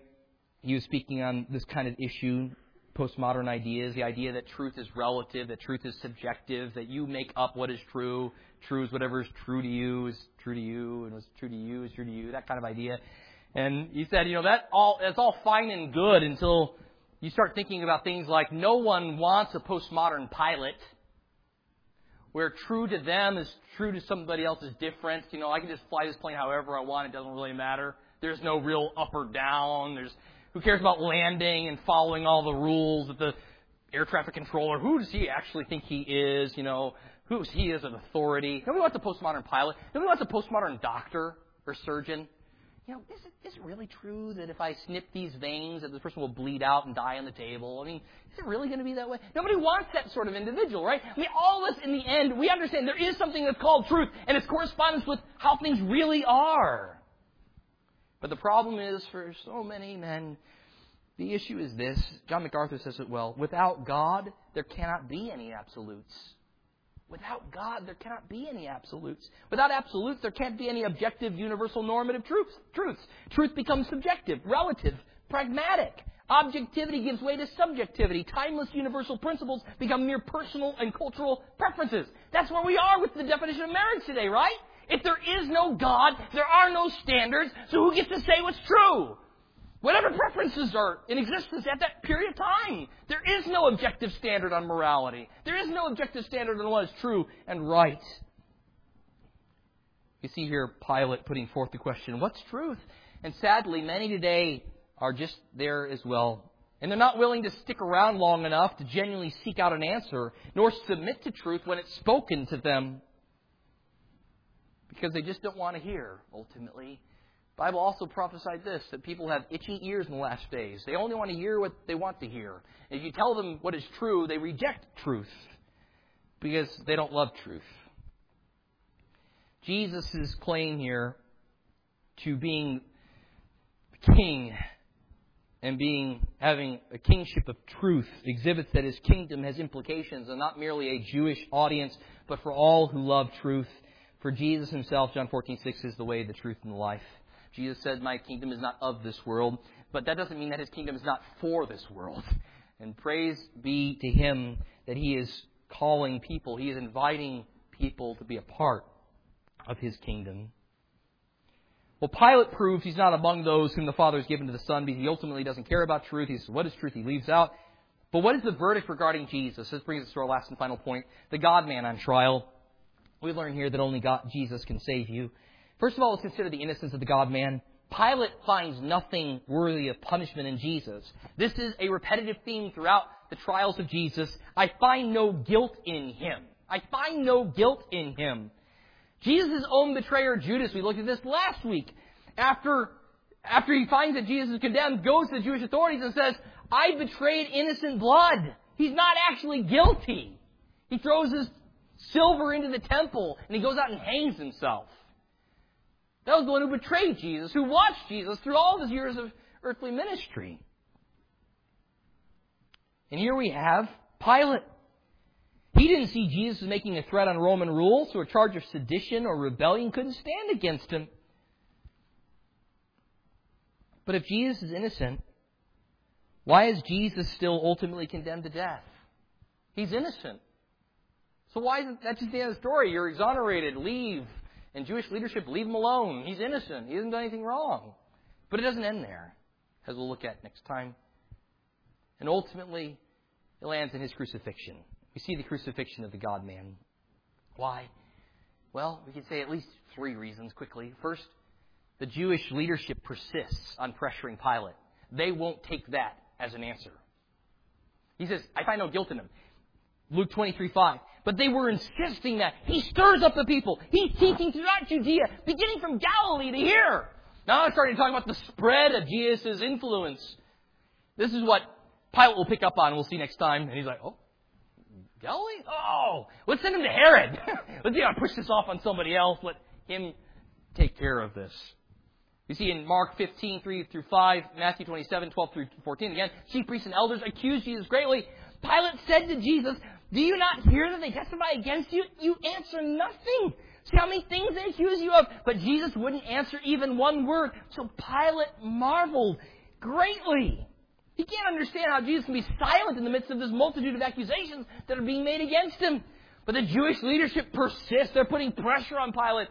he was speaking on this kind of issue, postmodern ideas, the idea that truth is relative, that truth is subjective, that you make up what is true. True is whatever is true to you is true to you, and what's true to you is true to you, that kind of idea. And he said, you know, that all that's all fine and good until you start thinking about things like no one wants a postmodern pilot where true to them is true to somebody else is different. You know, I can just fly this plane however I want, it doesn't really matter. There's no real up or down. There's who cares about landing and following all the rules of the air traffic controller? Who does he actually think he is? You know, who is he is an authority? Nobody wants a postmodern pilot. Nobody wants a postmodern doctor or surgeon. You know, is it, is it really true that if I snip these veins that this person will bleed out and die on the table? I mean, is it really going to be that way? Nobody wants that sort of individual, right? I mean, all of us in the end, we understand there is something that's called truth, and it's correspondence with how things really are. But the problem is, for so many men, the issue is this. John MacArthur says it well. Without God, there cannot be any absolutes. Without God, there cannot be any absolutes. Without absolutes, there can't be any objective, universal, normative truths. Truths. Truth becomes subjective, relative, pragmatic. Objectivity gives way to subjectivity. Timeless universal principles become mere personal and cultural preferences. That's where we are with the definition of marriage today, right? If there is no God, there are no standards, so who gets to say what's true? Whatever preferences are in existence at that period of time. There is no objective standard on morality. There is no objective standard on what is true and right. You see here Pilate putting forth the question, what's truth? And sadly, many today are just there as well. And they're not willing to stick around long enough to genuinely seek out an answer, nor submit to truth when it's spoken to them. Because they just don't want to hear, ultimately. The Bible also prophesied this that people have itchy ears in the last days. They only want to hear what they want to hear. If you tell them what is true, they reject truth because they don't love truth. Jesus' claim here to being king and being having a kingship of truth exhibits that his kingdom has implications and not merely a Jewish audience, but for all who love truth. For Jesus himself, John 14:6 is the way, the truth, and the life. Jesus said, "My kingdom is not of this world," but that doesn't mean that his kingdom is not for this world. *laughs* And praise be to him that he is calling people, he is inviting people to be a part of his kingdom. Well, Pilate proves he's not among those whom the Father has given to the Son because he ultimately doesn't care about truth. He says, What is truth? He leaves out. But what is the verdict regarding Jesus? This brings us to our last and final point the God man on trial. We learn here that only God, Jesus can save you. First of all, let's consider the innocence of the God man. Pilate finds nothing worthy of punishment in Jesus. This is a repetitive theme throughout the trials of Jesus. I find no guilt in him. I find no guilt in him. Jesus' own betrayer, Judas, we looked at this last week, after, after he finds that Jesus is condemned, goes to the Jewish authorities and says, I betrayed innocent blood. He's not actually guilty. He throws his silver into the temple and he goes out and hangs himself. That was the one who betrayed Jesus, who watched Jesus through all of his years of earthly ministry. And here we have Pilate. He didn't see Jesus as making a threat on Roman rule, so a charge of sedition or rebellion couldn't stand against him. But if Jesus is innocent, why is Jesus still ultimately condemned to death? He's innocent. So why isn't that just the end of the story? You're exonerated, leave. And Jewish leadership, leave him alone. He's innocent. He hasn't done anything wrong. But it doesn't end there, as we'll look at next time. And ultimately, it lands in his crucifixion. We see the crucifixion of the God man. Why? Well, we can say at least three reasons quickly. First, the Jewish leadership persists on pressuring Pilate. They won't take that as an answer. He says, I find no guilt in him. Luke 23, 5. But they were insisting that. He stirs up the people. He's teaching throughout Judea, beginning from Galilee to here. Now I'm starting to talk about the spread of Jesus' influence. This is what Pilate will pick up on. We'll see next time. And he's like, oh, Galilee? Oh, let's send him to Herod. *laughs* let's see, push this off on somebody else. Let him take care of this. You see in Mark 15, 3 through 5, Matthew 27, 12 through 14, again, chief priests and elders accused Jesus greatly. Pilate said to Jesus, Do you not hear that they testify against you? You answer nothing. See how many things they accuse you of? But Jesus wouldn't answer even one word. So Pilate marveled greatly. He can't understand how Jesus can be silent in the midst of this multitude of accusations that are being made against him. But the Jewish leadership persists. They're putting pressure on Pilate.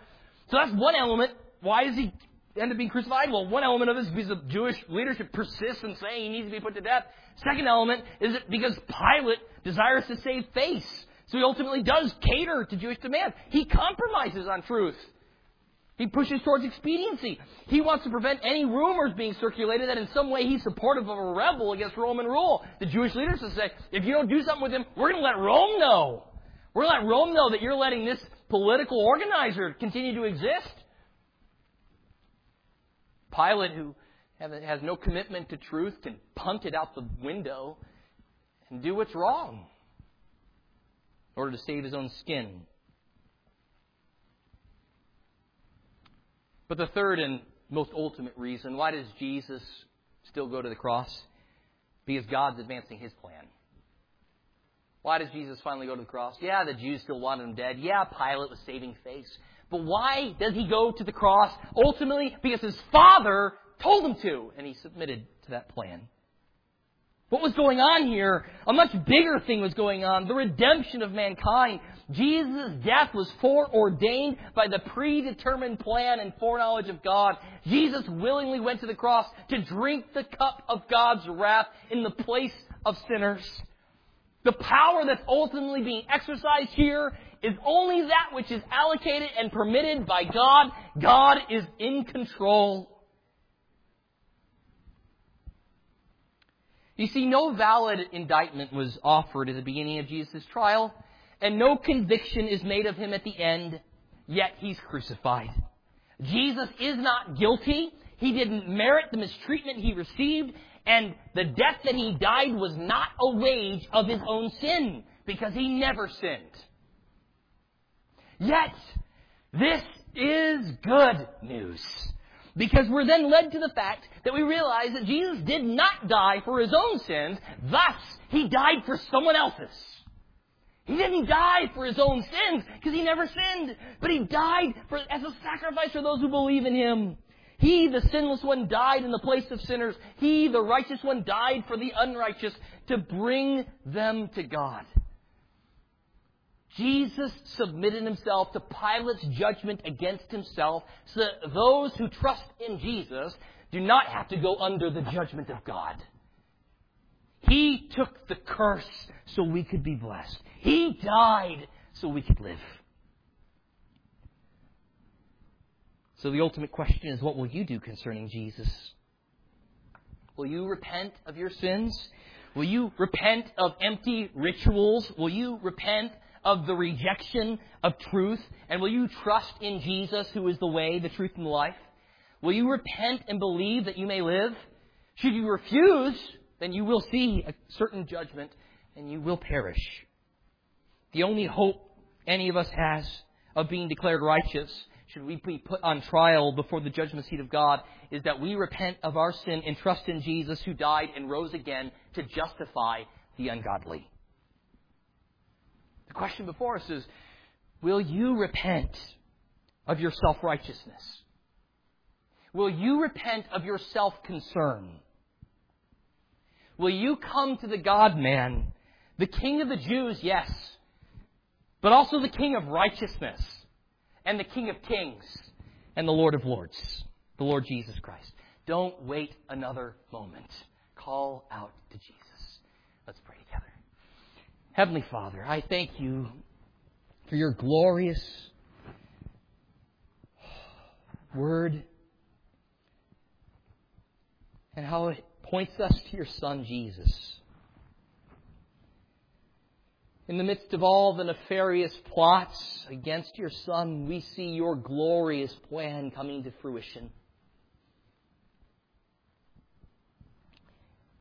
So that's one element. Why does he end up being crucified? Well, one element of this is because the Jewish leadership persists in saying he needs to be put to death. Second element is because Pilate desires to save face. So he ultimately does cater to Jewish demand. He compromises on truth. He pushes towards expediency. He wants to prevent any rumors being circulated that in some way he's supportive of a rebel against Roman rule. The Jewish leaders will say, if you don't do something with him, we're going to let Rome know. We're going to let Rome know that you're letting this political organizer continue to exist. Pilate, who has no commitment to truth, can punt it out the window and do what's wrong in order to save his own skin. But the third and most ultimate reason why does Jesus still go to the cross? Because God's advancing his plan. Why does Jesus finally go to the cross? Yeah, the Jews still wanted him dead. Yeah, Pilate was saving face. But why does he go to the cross? Ultimately, because his father told him to, and he submitted to that plan. What was going on here? A much bigger thing was going on. The redemption of mankind. Jesus' death was foreordained by the predetermined plan and foreknowledge of God. Jesus willingly went to the cross to drink the cup of God's wrath in the place of sinners. The power that's ultimately being exercised here is only that which is allocated and permitted by God. God is in control. You see, no valid indictment was offered at the beginning of Jesus' trial, and no conviction is made of him at the end, yet he's crucified. Jesus is not guilty. He didn't merit the mistreatment he received, and the death that he died was not a wage of his own sin, because he never sinned. Yet, this is good news. Because we're then led to the fact that we realize that Jesus did not die for his own sins, thus, he died for someone else's. He didn't die for his own sins because he never sinned, but he died for, as a sacrifice for those who believe in him. He, the sinless one, died in the place of sinners. He, the righteous one, died for the unrighteous to bring them to God. Jesus submitted himself to Pilate's judgment against himself so that those who trust in Jesus do not have to go under the judgment of God. He took the curse so we could be blessed. He died so we could live. So the ultimate question is what will you do concerning Jesus? Will you repent of your sins? Will you repent of empty rituals? Will you repent of the rejection of truth? And will you trust in Jesus, who is the way, the truth, and the life? Will you repent and believe that you may live? Should you refuse, then you will see a certain judgment and you will perish. The only hope any of us has of being declared righteous, should we be put on trial before the judgment seat of God, is that we repent of our sin and trust in Jesus who died and rose again to justify the ungodly. The question before us is Will you repent of your self righteousness? Will you repent of your self concern? Will you come to the God man, the King of the Jews, yes, but also the King of righteousness, and the King of kings, and the Lord of lords, the Lord Jesus Christ? Don't wait another moment. Call out to Jesus. Let's pray. Heavenly Father, I thank you for your glorious word and how it points us to your Son, Jesus. In the midst of all the nefarious plots against your Son, we see your glorious plan coming to fruition.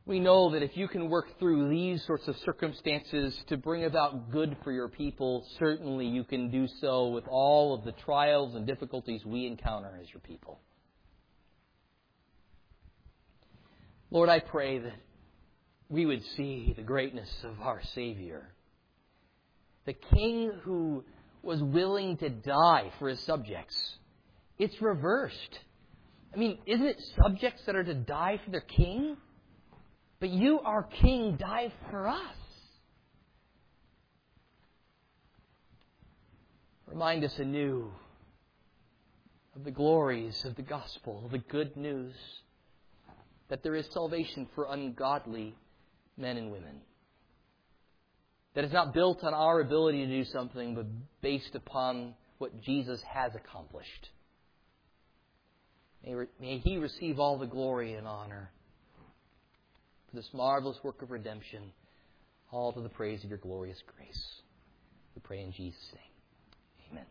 We know that if you can work through these sorts of circumstances to bring about good for your people, certainly you can do so with all of the trials and difficulties we encounter as your people. Lord, I pray that we would see the greatness of our Savior, the King who was willing to die for his subjects. It's reversed. I mean, isn't it subjects that are to die for their king? But you, our King, died for us. Remind us anew of the glories of the gospel, of the good news that there is salvation for ungodly men and women. That is not built on our ability to do something, but based upon what Jesus has accomplished. May, may He receive all the glory and honor for this marvelous work of redemption, all to the praise of your glorious grace. We pray in Jesus' name. Amen.